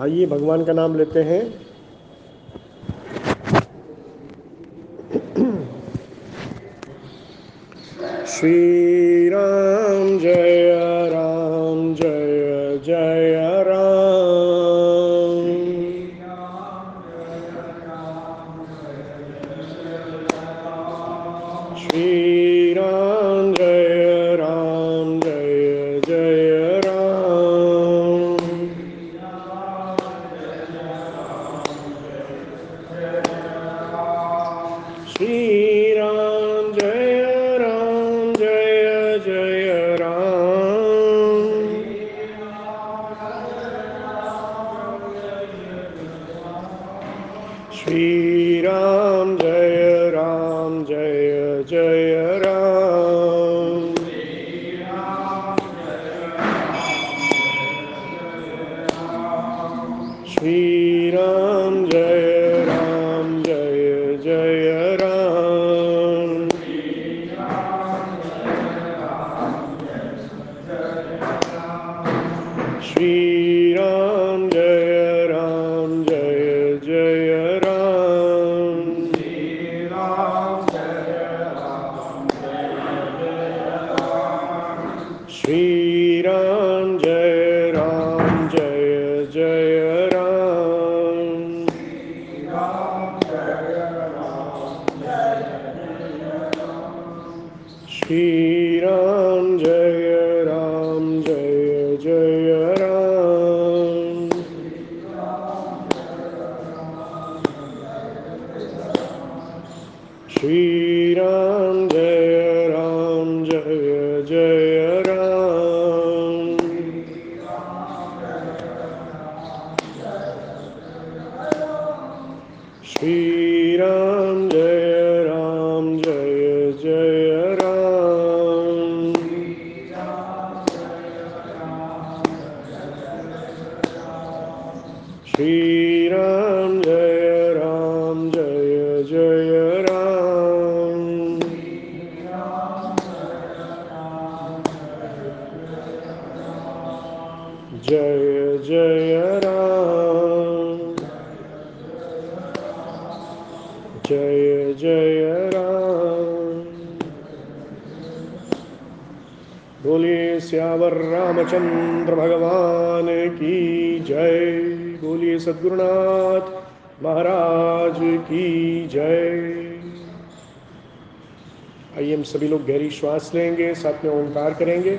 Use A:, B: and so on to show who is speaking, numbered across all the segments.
A: आइए भगवान का नाम लेते हैं। श्री राम। Three. श्वास लेंगे साथ में ओंकार करेंगे।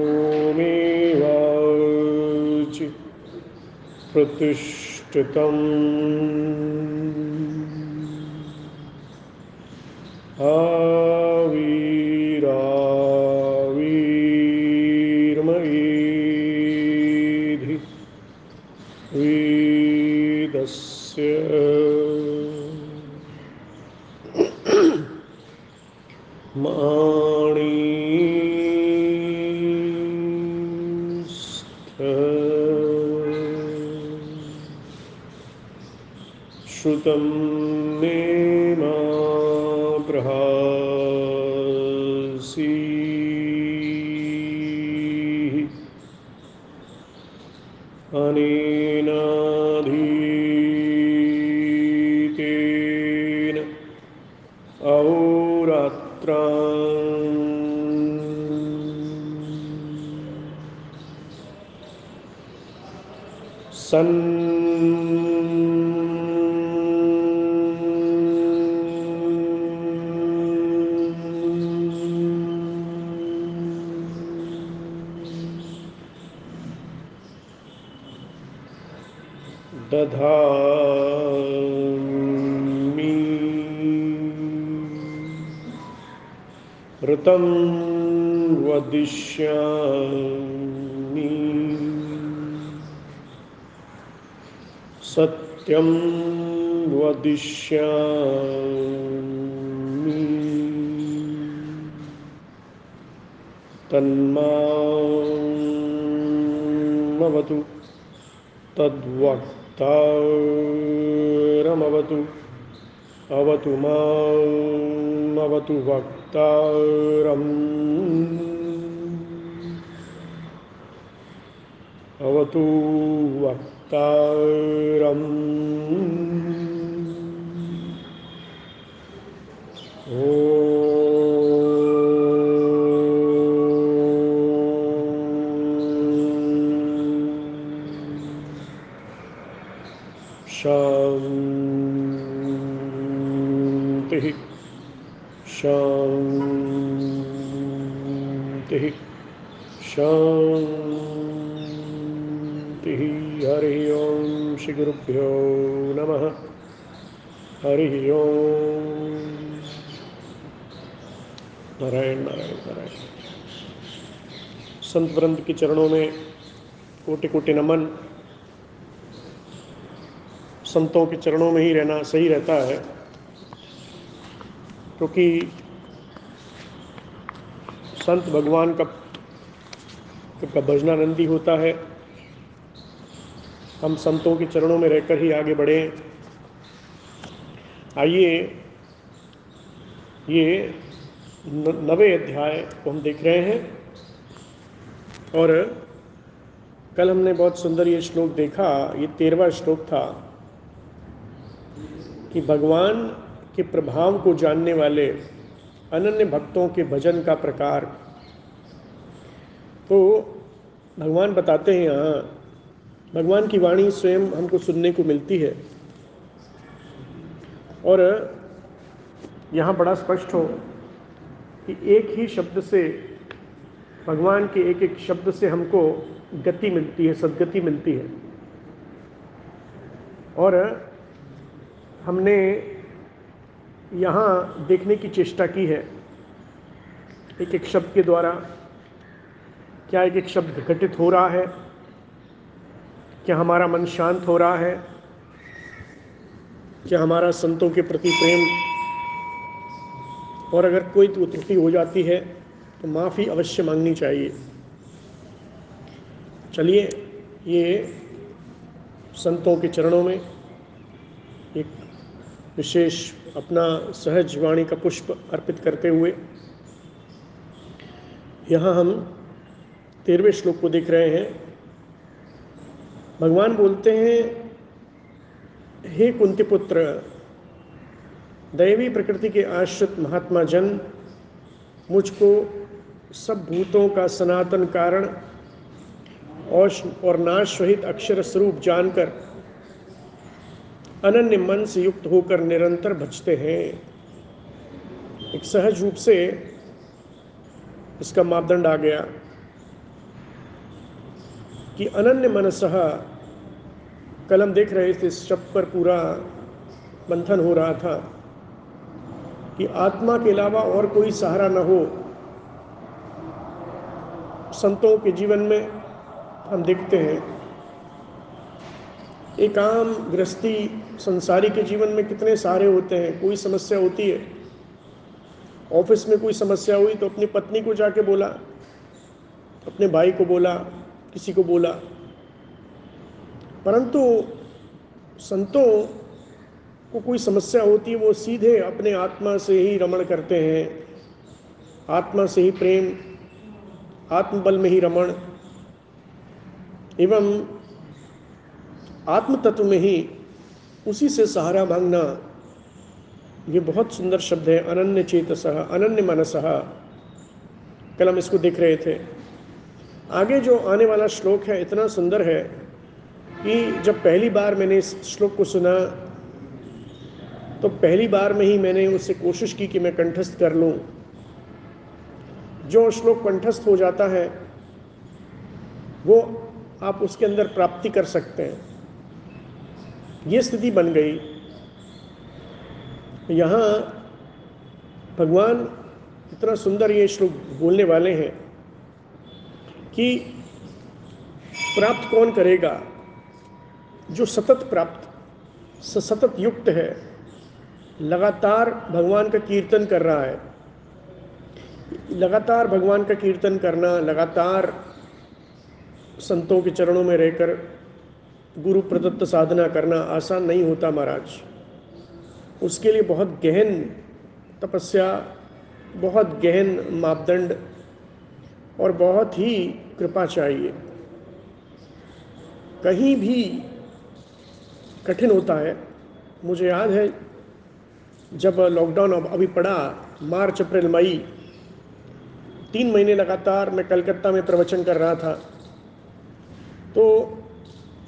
A: प्रतिष्ठितम्। दधामि। ऋतं वदिष्यामि। सत्यं वदिष्यामि। तन्मामवतु तद्वक्तारमवतु अवतु मामवतु वक्तारम्। अवतु वक्तारम्। शान्तिः शान्तिः शान्तिः हरिः ॐ श्रीगुरुभ्यो नमः। हरिः ॐ नारायण नारायण नारायण। संत वृंद के चरणों में कोटि कोटि नमन। संतों के चरणों में ही रहना सही रहता है। क्योंकि संत भगवान का का भजनानंदी होता है। हम संतों के चरणों में रहकर ही आगे बढ़े। आइए, ये नवे अध्याय को हम देख रहे हैं। और कल हमने बहुत सुंदर ये श्लोक देखा, ये तेरवा श्लोक था कि भगवान के प्रभाव को जानने वाले अनन्य भक्तों के भजन का प्रकार। तो भगवान बताते हैं यहाँ, भगवान की वाणी स्वयं हमको सुनने को मिलती है। और यहाँ बड़ा स्पष्ट हो कि एक ही शब्द से, भगवान के एक एक शब्द से हमको गति मिलती है, सदगति मिलती है। और हमने यहाँ देखने की चेष्टा की है। एक एक शब्द के द्वारा क्या एक एक शब्द घटित हो रहा है? क्या हमारा मन शांत हो रहा है? क्या हमारा संतों के प्रति प्रेम और अगर कोई तो त्रुटि हो जाती है तो माफ़ी अवश्य मांगनी चाहिए। चलिए, ये संतों के चरणों में एक विशेष अपना सहज वाणी का पुष्प अर्पित करते हुए यहाँ हम तेरहवें श्लोक को देख रहे हैं। भगवान बोलते हैं, हे कुंती पुत्र दैवी प्रकृति के आश्रित महात्मा जन, मुझको सब भूतों का सनातन कारण और और नाश सहित अक्षर स्वरूप जानकर अनन्य मन से युक्त होकर निरंतर बचते हैं। एक सहज रूप से इसका मापदंड आ गया कि अनन्य मनसह कल हम देख रहे थे, इस शब्द पर पूरा मंथन हो रहा था कि आत्मा के अलावा और कोई सहारा न हो। संतों के जीवन में हम देखते हैं। एक आम गृहस्थी संसारी के जीवन में कितने सारे होते हैं, कोई समस्या होती है। ऑफ़िस में कोई समस्या हुई तो अपनी पत्नी को जाके बोला, अपने भाई को बोला, किसी को बोला। परंतु संतों को कोई समस्या होती है, वो सीधे अपने आत्मा से ही रमण करते हैं। आत्मा से ही प्रेम, आत्मबल में ही रमण, एवं आत्म तत्व में ही उसी से सहारा मांगना, ये बहुत सुंदर शब्द है, अनन्य चेतसह अनन्य मनसह कल हम इसको देख रहे थे। आगे जो आने वाला श्लोक है, इतना सुंदर है कि जब पहली बार मैंने इस श्लोक को सुना तो पहली बार में ही मैंने उससे कोशिश की कि मैं कंठस्थ कर लूँ। जो श्लोक कंठस्थ हो जाता है, वो आप उसके अंदर प्राप्ति कर सकते हैं। ये स्थिति बन गई। यहाँ भगवान इतना सुंदर ये श्लोक बोलने वाले हैं कि प्राप्त कौन करेगा? जो सतत प्राप्त, सतत युक्त है, लगातार भगवान का कीर्तन कर रहा है। लगातार भगवान का कीर्तन करना, लगातार संतों के चरणों में रहकर गुरु प्रदत्त साधना करना आसान नहीं होता महाराज। उसके लिए बहुत गहन तपस्या, बहुत गहन मापदंड और बहुत ही कृपा चाहिए। कहीं भी कठिन होता है, मुझे याद है, जब लॉकडाउन अभी पड़ा, मार्च, अप्रैल, मई, तीन महीने लगातार मैं कलकत्ता में प्रवचन कर रहा था तो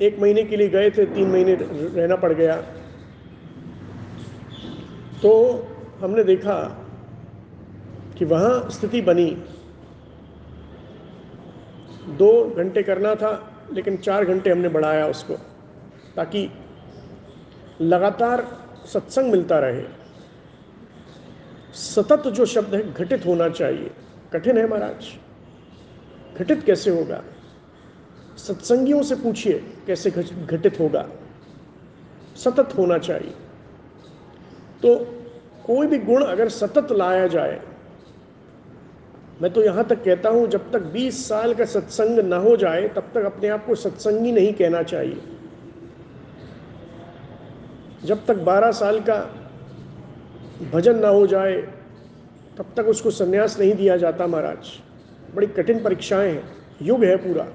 A: एक महीने के लिए गए थे, तीन महीने रहना पड़ गया। तो हमने देखा कि वहाँ स्थिति बनी। दो घंटे करना था, लेकिन चार घंटे हमने बढ़ाया उसको, ताकि लगातार सत्संग मिलता रहे। सतत जो शब्द है, घटित होना चाहिए। कठिन है महाराज। घटित कैसे होगा? सत्संगियों से पूछिए कैसे घटित होगा। सतत होना चाहिए। तो कोई भी गुण अगर सतत लाया जाए, मैं तो यहाँ तक कहता हूँ, जब तक 20 साल का सत्संग ना हो जाए, तब तक अपने आप को सत्संगी नहीं कहना चाहिए। जब तक 12 साल का भजन ना हो जाए, तब तक उसको संन्यास नहीं दिया जाता महाराज। बड़ी कठिन परीक्षाएँ हैं, युग है पूरा।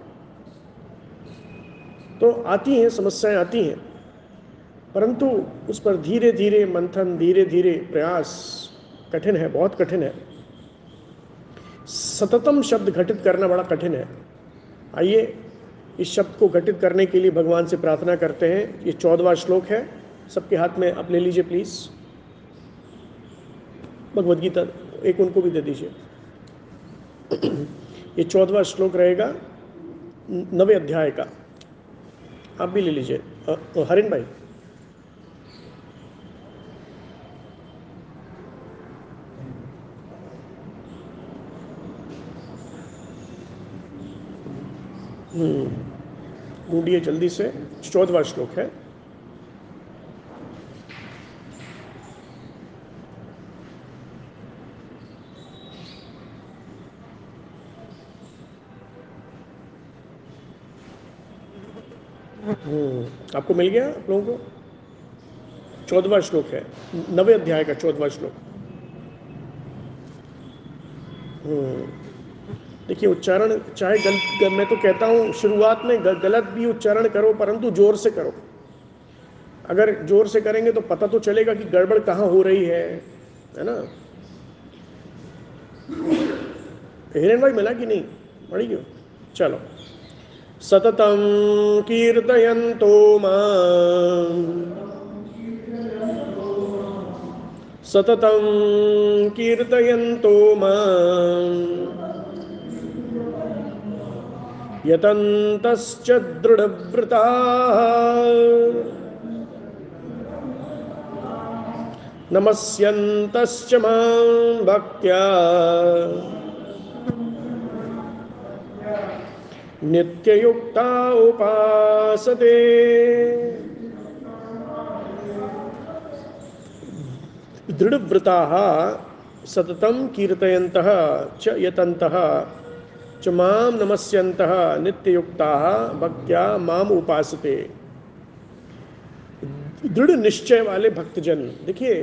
A: तो आती हैं, समस्याएँ आती हैं। परंतु उस पर धीरे धीरे मंथन धीरे धीरे प्रयास कठिन है, बहुत कठिन है। सततम शब्द घटित करना बड़ा कठिन है। आइए, इस शब्द को घटित करने के लिए भगवान से प्रार्थना करते हैं। ये चौदवा श्लोक है। सबके हाथ में आप ले लीजिए प्लीज़ भगवद गीता, एक उनको भी दे दीजिए। ये चौदवा श्लोक रहेगा, नवे अध्याय का। आप भी ले लीजिए। हरिन भाई। हम्म। ढूंढिए जल्दी से। चौदवा श्लोक है। आपको मिल गया आप लोगों को? चौदवा श्लोक है। नवे अध्याय का चौदवा श्लोक। हम्म। देखिए उच्चारण चाहे गल, मैं तो कहता हूँ शुरुआत में गलत भी उच्चारण करो परंतु ज़ोर से करो। अगर ज़ोर से करेंगे तो पता तो चलेगा कि गड़बड़ कहाँ हो रही है है ना? हिरण भाई मिला कि नहीं? मड़ी क्यों चलो। सततं कीर्तयन्तो माँ सततं कीर्तयन्तो माँ यतन्तश्च दृढव्रताः। नमस्यन्तश्च माँ भक्त्या। नित्ययुक्ता उपासते। दृढ़व्रताः सततम कीर्तयन्तः च यतन्तः, च माँ नमस्यन्तः नित्ययुक्ताः, भक्त्या माम उपासते। दृढ़ निश्चय वाले भक्तजन, देखिए,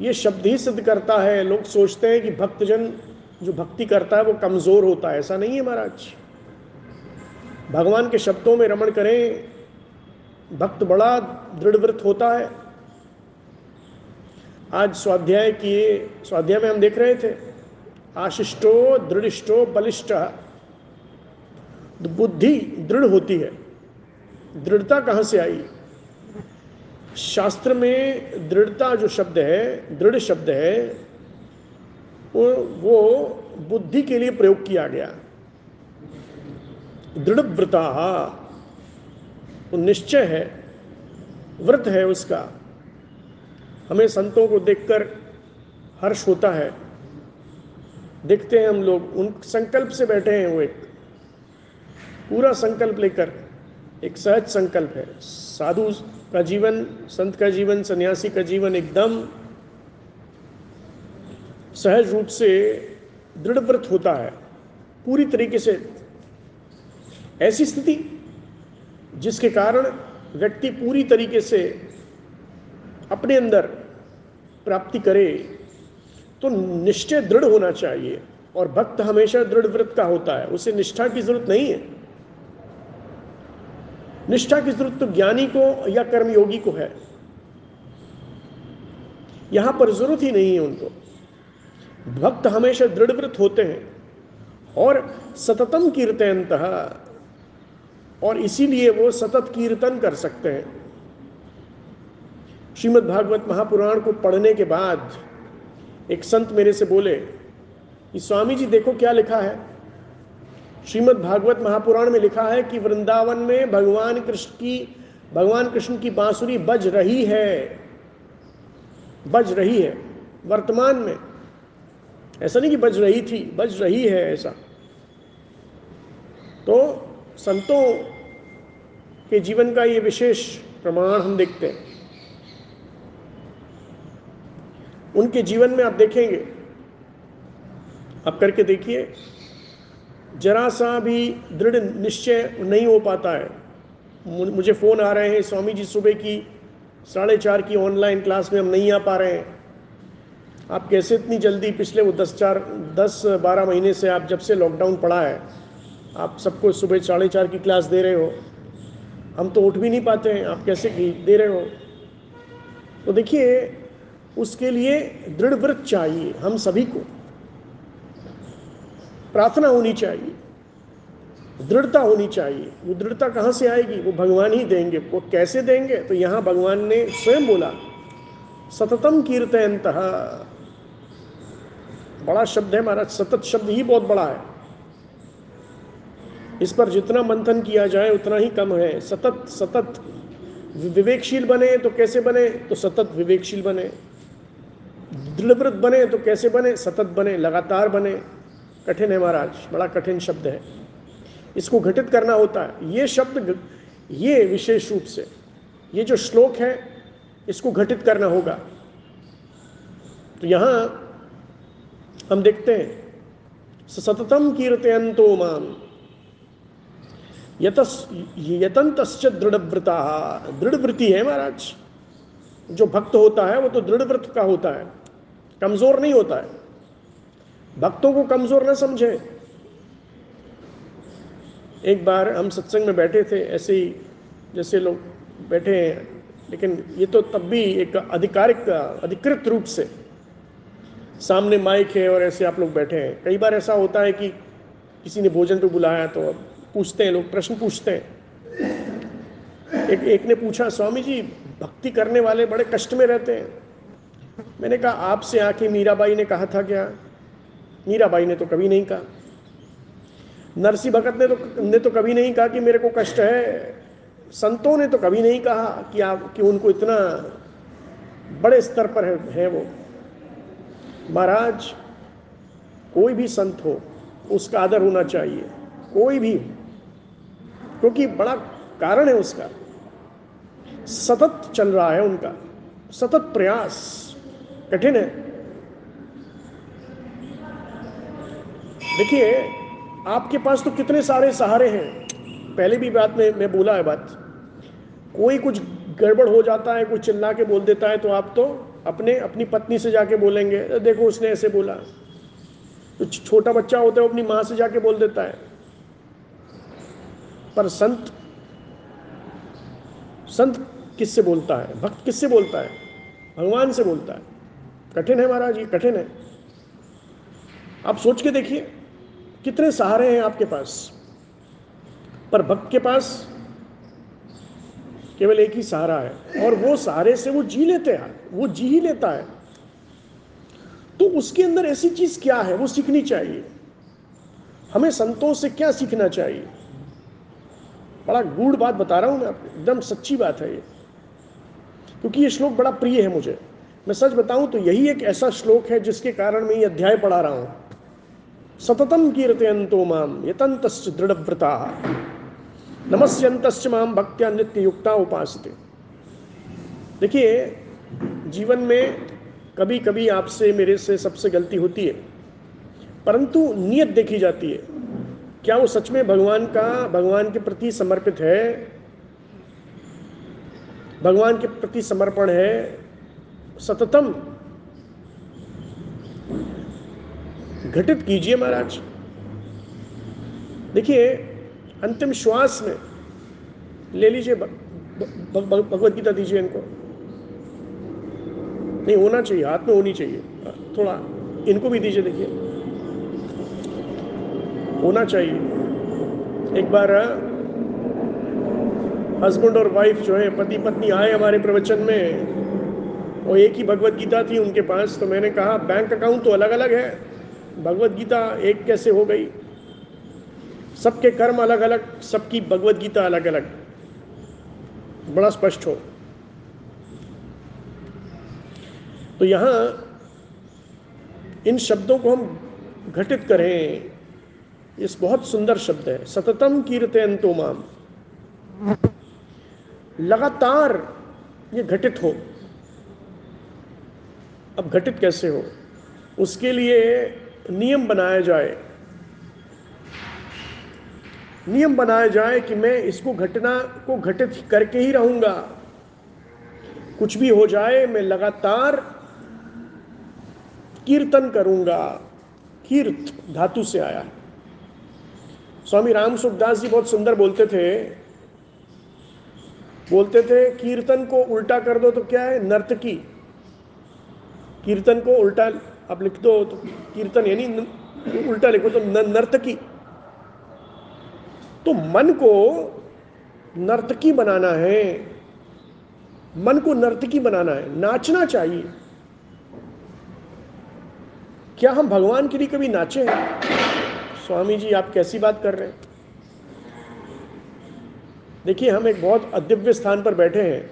A: ये शब्द ही सिद्ध करता है, लोग सोचते हैं कि भक्तजन जो भक्ति करता है वो कमज़ोर होता है, ऐसा नहीं है महाराज। भगवान के शब्दों में रमण करें। भक्त बड़ा दृढ़व्रत होता है। आज स्वाध्याय किए स्वाध्याय में हम देख रहे थे, आशिष्टो दृढ़िष्टो बलिष्ठ। बुद्धि दृढ़ होती है। दृढ़ता कहाँ से आई? शास्त्र में दृढ़ता जो शब्द है, दृढ़ शब्द है वो बुद्धि के लिए प्रयोग किया गया। दृढ़ व्रता निश्चय है, व्रत है उसका। हमें संतों को देखकर हर्ष होता है। देखते हैं हम लोग, उन संकल्प से बैठे हैं वो एक। पूरा संकल्प लेकर, एक सहज संकल्प है। साधु का जीवन, संत का जीवन, सन्यासी का जीवन एकदम सहज रूप से दृढ़व्रत होता है। पूरी तरीके से ऐसी स्थिति जिसके कारण व्यक्ति पूरी तरीके से अपने अंदर प्राप्ति करे तो निश्चय दृढ़ होना चाहिए। और भक्त हमेशा दृढ़ व्रत का होता है। उसे निष्ठा की ज़रूरत नहीं है। निष्ठा की ज़रूरत तो ज्ञानी को या कर्मयोगी को है। यहाँ पर ज़रूरत ही नहीं है उनको। भक्त हमेशा दृढ़ व्रत होते हैं। और सततम कीर्तनत और इसीलिए वो सतत कीर्तन कर सकते हैं। श्रीमद् भागवत महापुराण को पढ़ने के बाद एक संत मेरे से बोले, कि स्वामी जी, देखो क्या लिखा है? श्रीमद् भागवत महापुराण में लिखा है कि वृंदावन में भगवान कृष्ण की, भगवान कृष्ण की बांसुरी बज रही है। बज रही है, वर्तमान में। ऐसा नहीं कि बज रही थी, बज रही है ऐसा। तो संतों के जीवन का ये विशेष प्रमाण हम देखते हैं। उनके जीवन में आप देखेंगे। आप करके देखिए जरा सा भी दृढ़ निश्चय नहीं हो पाता है। मुझे फ़ोन आ रहे हैं, स्वामी जी सुबह की साढ़े चार की ऑनलाइन क्लास में हम नहीं आ पा रहे हैं। आप कैसे इतनी जल्दी, पिछले वो दस चार, दस बारह महीने से आप जब से लॉकडाउन पड़ा है आप सबको सुबह साढ़े चार की क्लास दे रहे हो। हम तो उठ भी नहीं पाते हैं। आप कैसे दे रहे हो? तो देखिए, उसके लिए दृढ़ व्रत चाहिए हम सभी को। प्रार्थना होनी चाहिए। दृढ़ता होनी चाहिए। वो दृढ़ता कहाँ से आएगी? वो भगवान ही देंगे। वो कैसे देंगे? तो यहाँ भगवान ने स्वयं बोला, सततम कीर्तन बड़ा शब्द है महाराज। सतत शब्द ही बहुत बड़ा है। इस पर जितना मंथन किया जाए, उतना ही कम है। सतत सतत विवेकशील बने तो कैसे बने? तो सतत विवेकशील बने। दृढ़व्रत बने तो कैसे बने? सतत बने, लगातार बने। कठिन है महाराज, बड़ा कठिन शब्द है। इसको घटित करना होता है। ये शब्द ये विशेष रूप से, ये जो श्लोक है, इसको घटित करना होगा। तो यहाँ हम देखते हैं सततम कीर्तयंतो यतंत दृढ़व्रता। दृढ़वृत्ति है महाराज। जो भक्त होता है, वो तो दृढ़व्रत का होता है। कमज़ोर नहीं होता है। भक्तों को कमज़ोर ना समझे। एक बार हम सत्संग में बैठे थे, ऐसे ही जैसे लोग बैठे हैं, लेकिन ये तो तब भी एक आधिकारिक, अधिकृत रूप से सामने माइक है और ऐसे आप लोग बैठे हैं। कई बार ऐसा होता है कि किसी ने भोजन पे बुलाया तो पूछते हैं लोग प्रश्न पूछते हैं। एक एक ने पूछा स्वामी जी भक्ति करने वाले बड़े कष्ट में रहते हैं। मैंने कहा आपसे आके मीराबाई ने कहा था क्या? मीराबाई ने तो कभी नहीं कहा। नरसी भगत ने तो ने तो कभी नहीं कहा कि मेरे को कष्ट है। संतों ने तो कभी नहीं कहा कि आप कि उनको इतना बड़े स्तर पर है, है वो। महाराज कोई भी संत हो उसका आदर होना चाहिए। कोई भी क्योंकि बड़ा कारण है उसका। सतत चल रहा है उनका। सतत प्रयास कठिन है। देखिए, आपके पास तो कितने सारे सहारे हैं। पहले भी बात में, मैं बोला है बात। कोई कुछ गड़बड़ हो जाता है, कुछ चिल्ला के बोल देता है तो आप तो अपने, अपनी पत्नी से जाके बोलेंगे, देखो, उसने ऐसे बोला। तो छोटा बच्चा होता है अपनी माँ से जाके बोल देता है। पर संत संत किससे बोलता है? भक्त किससे बोलता है? भगवान से बोलता है। कठिन है महाराज ये कठिन है। आप सोच के देखिए, कितने सहारे हैं आपके पास। पर भक्त के पास केवल एक ही सहारा है, और वो सहारे से वो जी लेते हैं, वो जी ही लेता है। तो उसके अंदर ऐसी चीज़ क्या है? वो सीखनी चाहिए। हमें संतों से क्या सीखना चाहिए? बड़ा गूढ़ बात बता रहा हूँ मैं आपको। एकदम सच्ची बात है ये। क्योंकि ये श्लोक बड़ा प्रिय है मुझे। मैं सच बताऊँ तो यही एक ऐसा श्लोक है जिसके कारण मैं ये अध्याय पढ़ा रहा हूँ। सततम कीर्तयंतो माम यतंत दृढ़व्रता। नमस्यंत माम भक्त्या नित्य युक्ता उपासते। देखिए, जीवन में कभी कभी आपसे, मेरे से सबसे गलती होती है। परंतु नियत देखी जाती है। क्या वो सच में भगवान का, भगवान के प्रति समर्पित है? भगवान के प्रति समर्पण है? सततम। घटित कीजिए महाराज। देखिए, अंतिम श्वास में ले लीजिए भगवत गीता दीजिए इनको। नहीं, होना चाहिए, हाथ में होनी चाहिए। थोड़ा इनको भी दीजिए, देखिए। होना चाहिए। एक बार हस्बैंड और वाइफ जो है, पति पत्नी आए हमारे प्रवचन में वो एक ही भगवत गीता थी उनके पास तो मैंने कहा बैंक अकाउंट तो अलग अलग है। भगवत गीता एक कैसे हो गई? सबके कर्म अलग अलग सबकी भगवत गीता अलग अलग बड़ा स्पष्ट हो। तो यहाँ इन शब्दों को हम घटित करें। इस बहुत सुंदर शब्द है। सततम कीर्तन माम। लगातार ये घटित हो। अब घटित कैसे हो? उसके लिए नियम बनाया जाए। नियम बनाया जाए कि मैं इसको घटना को घटित करके ही रहूँगा। कुछ भी हो जाए, मैं लगातार कीर्तन करूँगा। कीर्त धातु से आया। स्वामी राम सुखदास जी बहुत सुंदर बोलते थे। बोलते थे, कीर्तन को उल्टा कर दो तो क्या है? नर्तकी कीर्तन को उल्टा आप लिख दो तो कीर्तन यानी उल्टा लिखो तो नर्तकी तो मन को नर्तकी बनाना है। मन को नर्तकी बनाना है। नाचना चाहिए। क्या हम भगवान के लिए कभी नाचे हैं? स्वामी जी, आप कैसी बात कर रहे हैं? देखिए, हम एक बहुत अदिव्य स्थान पर बैठे हैं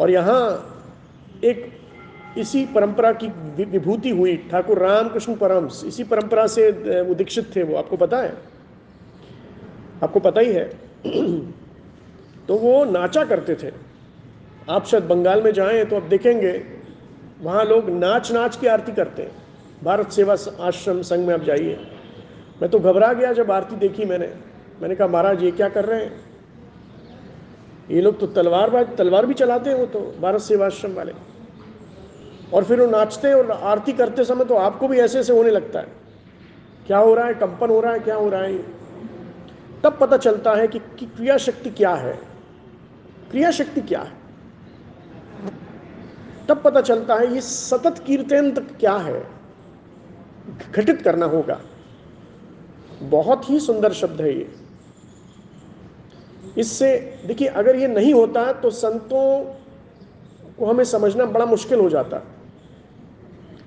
A: और यहाँ एक इसी परंपरा की विभूति हुई, ठाकुर रामकृष्ण परमस। इसी परंपरा से वो दीक्षित थे वो। आपको पता है? आपको पता ही है। तो वो नाचा करते थे। आप शायद बंगाल में जाएँ तो आप देखेंगे, वहाँ लोग नाच नाच की आरती करते हैं। भारत सेवा आश्रम संघ में आप जाइए। मैं तो घबरा गया जब आरती देखी मैंने। मैंने कहा महाराज ये क्या कर रहे हैं? ये लोग तो तलवार तलवार भी चलाते हैं वो तो भारत सेवा आश्रम वाले। और फिर वो नाचते और आरती करते समय तो आपको भी ऐसे ऐसे होने लगता है। क्या हो रहा है? कंपन हो रहा है? क्या हो रहा है? तब पता चलता है कि, कि क्रिया शक्ति क्या है? क्रिया शक्ति क्या है? तब पता चलता है ये सतत कीर्तन क्या है? घटित करना होगा। बहुत ही सुंदर शब्द है ये। इससे, देखिए, अगर ये नहीं होता तो संतों को हमें समझना बड़ा मुश्किल हो जाता।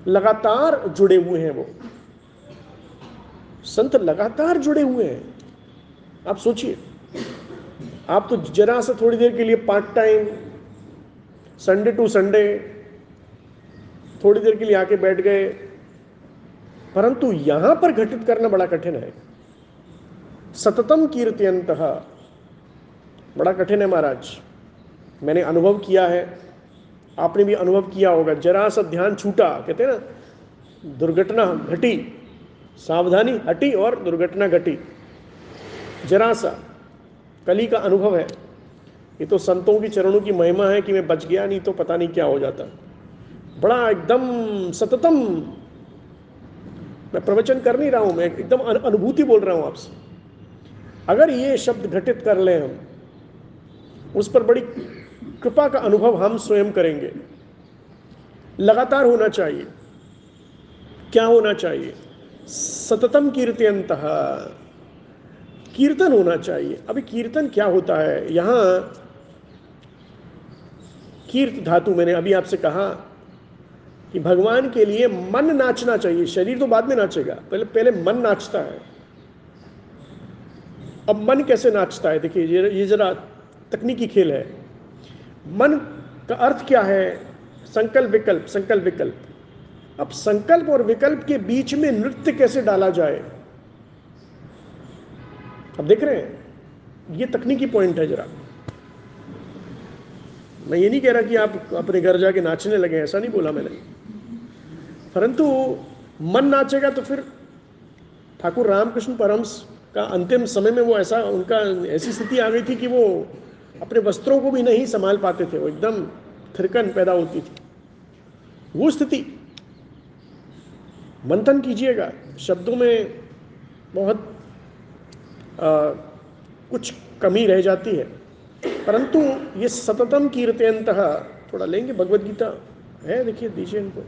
A: लगातार जुड़े हुए हैं वो। संत लगातार जुड़े हुए हैं। आप सोचिए, आप तो जरा से थोड़ी देर के लिए part time Sunday to Sunday थोड़ी देर के लिए आके बैठ गए परंतु यहाँ पर घटित करना बड़ा कठिन है। सततम कीर्त्यंत बड़ा कठिन है महाराज। मैंने अनुभव किया है। आपने भी अनुभव किया होगा। जरा सा ध्यान छूटा, कहते हैं ना, दुर्घटना घटी, सावधानी हटी और दुर्घटना घटी। जरा सा, कली का अनुभव है। ये तो संतों की चरणों की महिमा है कि मैं बच गया, नहीं तो पता नहीं क्या हो जाता। बड़ा एकदम सततम मैं प्रवचन कर नहीं रहा हूँ, मैं एकदम अनुभूति बोल रहा हूँ आपसे। अगर ये शब्द घटित कर लें हम, उस पर बड़ी कृपा का अनुभव हम स्वयं करेंगे। लगातार होना चाहिए। क्या होना चाहिए? सततम कीर्त्यंत। कीर्तन होना चाहिए। अभी कीर्तन क्या होता है? यहाँ कीर्त धातु, मैंने अभी आपसे कहा कि भगवान के लिए मन नाचना चाहिए। शरीर तो बाद में नाचेगा। पहले पहले मन नाचता है। अब मन कैसे नाचता है? देखिए, ये जरा तकनीकी खेल है। मन का अर्थ क्या है? संकल्प विकल्प संकल्प विकल्प। अब संकल्प और विकल्प के बीच में नृत्य कैसे डाला जाए? अब देख रहे हैं। ये तकनीकी पॉइंट है जरा। मैं ये नहीं कह रहा कि आप अपने घर जाके नाचने लगे ऐसा नहीं बोला मैंने। परंतु मन नाचेगा तो फिर ठाकुर रामकृष्ण परमस का अंतिम समय में वो ऐसा उनका ऐसी स्थिति आ गई थी कि वो अपने वस्त्रों को भी नहीं संभाल पाते थे वो एकदम थिरकन पैदा होती थी। वो स्थिति मंथन कीजिएगा शब्दों में बहुत आ, कुछ कमी रह जाती है। परंतु ये सततम कीर्तयंत थोड़ा लेंगे भगवत गीता है देखिए दीजिए इनको।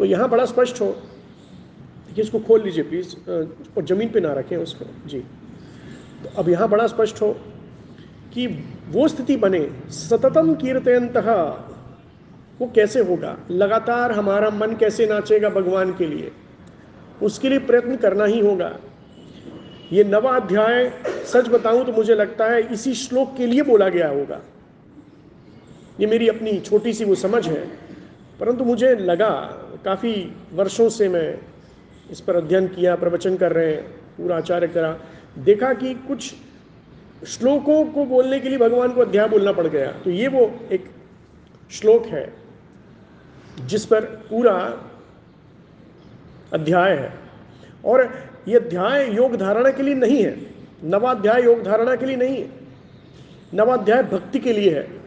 A: तो यहाँ बड़ा स्पष्ट हो। देखिए, इसको खोल लीजिए प्लीज़ और ज़मीन पे ना रखें उसको। जी। तो अब यहाँ बड़ा स्पष्ट हो कि वो स्थिति बने, सततम कीर्तयंत वो कैसे होगा? लगातार हमारा मन कैसे नाचेगा भगवान के लिए? उसके लिए प्रयत्न करना ही होगा। ये नवा अध्याय, सच बताऊँ तो मुझे लगता है इसी श्लोक के लिए बोला गया होगा। ये मेरी अपनी छोटी सी वो समझ है, परंतु मुझे लगा काफ़ी वर्षों से मैं इस पर अध्ययन किया, प्रवचन कर रहे हैं, पूरा आचार्य करा। देखा कि कुछ श्लोकों को बोलने के लिए भगवान को अध्याय बोलना पड़ गया। तो ये वो एक श्लोक है, जिस पर पूरा अध्याय है। और ये अध्याय योग धारणा के लिए नहीं है, नवाध्याय योग धारणा के लिए नहीं है, नवाध्याय भक्ति के लिए है।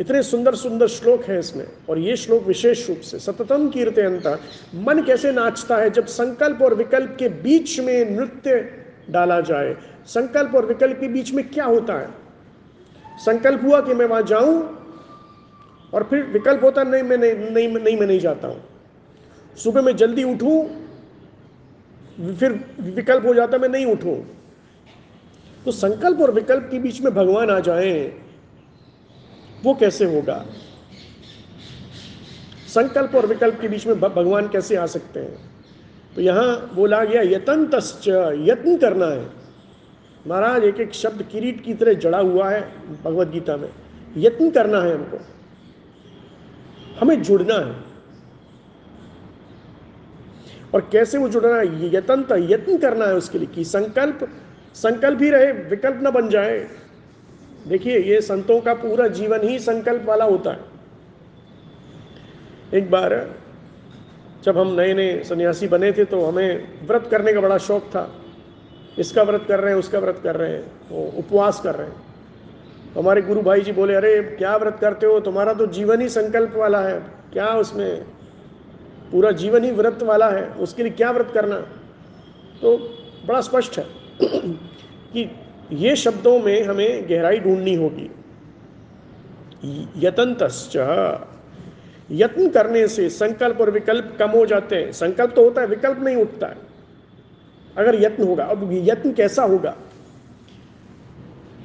A: इतने सुंदर सुंदर श्लोक हैं इसमें, और ये श्लोक विशेष रूप से, सततम कीर्तयंत मन कैसे नाचता है जब संकल्प और विकल्प के बीच में नृत्य डाला जाए? संकल्प और विकल्प के बीच में क्या होता है? संकल्प हुआ कि मैं वहाँ जाऊँ, और फिर विकल्प होता नहीं, मैं नहीं नहीं नहीं, मैं नहीं जाता हूँ। सुबह मैं जल्दी उठूं, फिर विकल्प हो जाता मैं नहीं उठूं। तो संकल्प और विकल्प के बीच में भगवान आ जाए वो कैसे होगा? संकल्प और विकल्प के बीच में भगवान कैसे आ सकते हैं? तो यहाँ बोला गया यतन तस्च यत्न करना है। महाराज एक एक शब्द किरीट की तरह जड़ा हुआ है भगवत गीता में। यत्न करना है हमको। हमें जुड़ना है। और कैसे वो जुड़ना है? यतन यत्न करना है उसके लिए कि संकल्प संकल्प ही रहे, विकल्प ना बन जाए। देखिए, ये संतों का पूरा जीवन ही संकल्प वाला होता है। एक बार जब हम नए नए सन्यासी बने थे तो हमें व्रत करने का बड़ा शौक था। इसका व्रत कर रहे हैं, उसका व्रत कर रहे हैं, वो उपवास कर रहे हैं। हमारे गुरु भाई जी बोले, अरे, क्या व्रत करते हो? तुम्हारा तो जीवन ही संकल्प वाला है। क्या उसमें पूरा जीवन ही व्रत वाला है? उसके लिए क्या व्रत करना? तो बड़ा स्पष्ट है कि ये शब्दों में हमें गहराई ढूंढनी होगी। यतंतश्च। यत्न करने से संकल्प और विकल्प कम हो जाते हैं। संकल्प तो होता है, विकल्प नहीं उठता है। अगर यत्न होगा, अब यत्न कैसा होगा?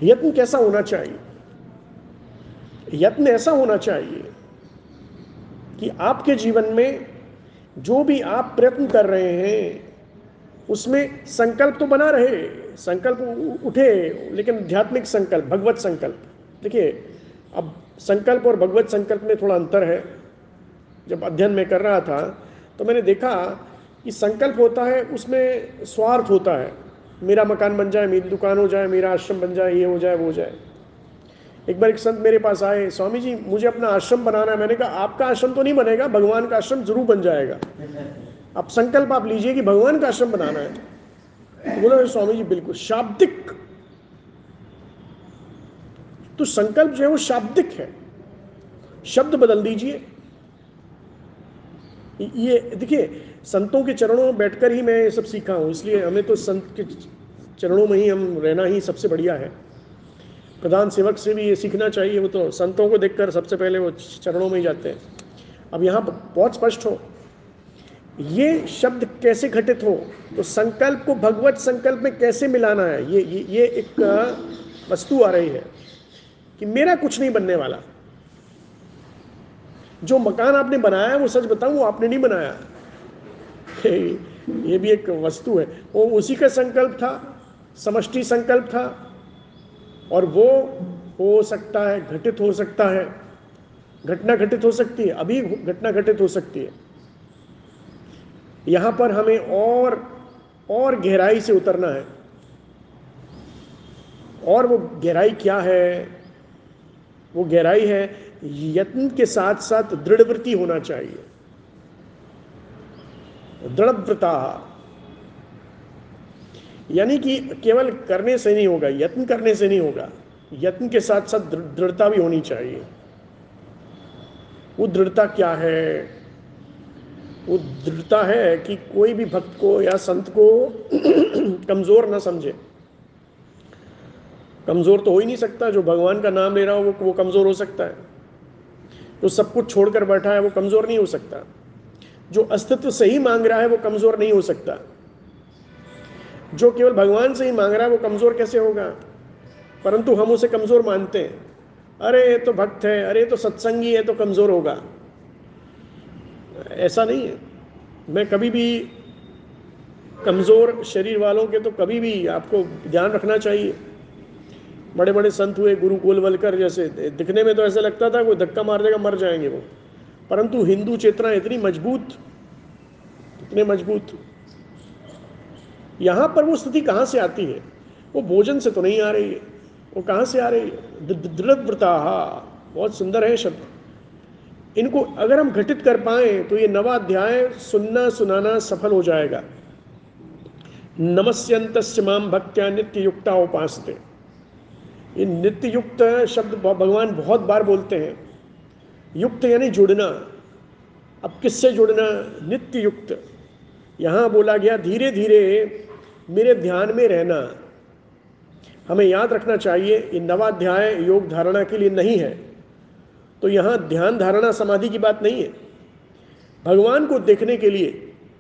A: यत्न कैसा होना चाहिए? यत्न ऐसा होना चाहिए कि आपके जीवन में जो भी आप प्रयत्न कर रहे हैं उसमें संकल्प तो बना रहे, संकल्प उठे, लेकिन आध्यात्मिक संकल्प, भगवत संकल्प। देखिए, अब संकल्प और भगवत संकल्प में थोड़ा अंतर है। जब अध्ययन में कर रहा था तो मैंने देखा कि संकल्प होता है, उसमें स्वार्थ होता है। मेरा मकान बन जाए, मेरी दुकान हो जाए, मेरा आश्रम बन जाए, ये हो जाए, वो हो जाए। एक बार एक संत मेरे पास आए, स्वामी जी, मुझे अपना आश्रम बनाना है। मैंने कहा, आपका आश्रम तो नहीं बनेगा, भगवान का आश्रम ज़रूर बन जाएगा। अब संकल्प आप लीजिए कि भगवान का आश्रम बनाना है। तो बोला स्वामी जी, बिल्कुल शाब्दिक। तो संकल्प जो है वो शाब्दिक है। शब्द बदल दीजिए। ये देखिए, संतों के चरणों में बैठकर ही मैं ये सब सीखा हूँ, इसलिए हमें तो संत के चरणों में ही हम रहना ही सबसे बढ़िया है। प्रधान सेवक से भी ये सीखना चाहिए, वो तो संतों को देखकर सबसे पहले वो चरणों में ही जाते हैं। अब यहाँ बहुत स्पष्ट हो। ये शब्द कैसे घटित हो? तो संकल्प को भगवत संकल्प में कैसे मिलाना है? ये ये, ये एक वस्तु आ रही है कि मेरा कुछ नहीं बनने वाला। जो मकान आपने बनाया है वो सच बताऊँ वो आपने नहीं बनाया। ये भी एक वस्तु है। वो उसी का संकल्प था समष्टि संकल्प था और वो हो सकता है घटित हो सकता है। घटना घटित हो सकती है अभी घटना घटित हो सकती है। यहाँ पर हमें और और गहराई से उतरना है। और वो गहराई क्या है? वो गहराई है, यत्न के साथ साथ दृढ़वृत्ति होना चाहिए। दृढ़व्रता। यानी कि केवल करने से नहीं होगा, यत्न करने से नहीं होगा, यत्न के साथ साथ दृढ़ता भी होनी चाहिए। वो दृढ़ता क्या है? वो दृढ़ता है कि कोई भी भक्त को या संत को कमज़ोर ना समझे। कमज़ोर तो हो ही नहीं सकता, जो भगवान का नाम ले रहा हो, वो वो कमज़ोर हो सकता है। जो सब कुछ छोड़कर बैठा है, वो कमज़ोर नहीं हो सकता। जो अस्तित्व से ही मांग रहा है, वो कमज़ोर नहीं हो सकता। जो केवल भगवान से ही मांग रहा है, वो कमज़ोर कैसे होगा? परंतु हम उसे कमज़ोर मानते हैं। अरे, ये तो भक्त है, अरे तो सत्संगी है तो कमज़ोर होगा। ऐसा नहीं है। मैं कभी भी कमज़ोर शरीर वालों के तो कभी भी आपको ध्यान रखना चाहिए। बड़े बड़े संत हुए, गुरु गोलवलकर जैसे, दिखने में तो ऐसा लगता था कोई धक्का मार देगा, मर जाएँगे वो। परंतु हिंदू चेतना इतनी मज़बूत, इतने मज़बूत। यहाँ पर वो स्थिति कहाँ से आती है? वो भोजन से तो नहीं आ रही है, वो कहाँ से आ रही है? दृढ़व्रता बहुत सुंदर है शब्द। इनको अगर हम घटित कर पाए तो ये नवाध्याय सुनना सुनाना सफल हो जाएगा। नमस्यंत माम भक्त्या नित्य युक्ता उपासते। ये नित्य युक्त शब्द भगवान बहुत बार बोलते हैं। युक्त यानी जुड़ना। अब किससे जुड़ना? नित्य युक्त यहाँ बोला गया धीरे धीरे मेरे ध्यान में रहना। हमें याद रखना चाहिए, ये नवाध्याय योग धारणा के लिए नहीं है। तो यहाँ ध्यान धारणा समाधि की बात नहीं है। भगवान को देखने के लिए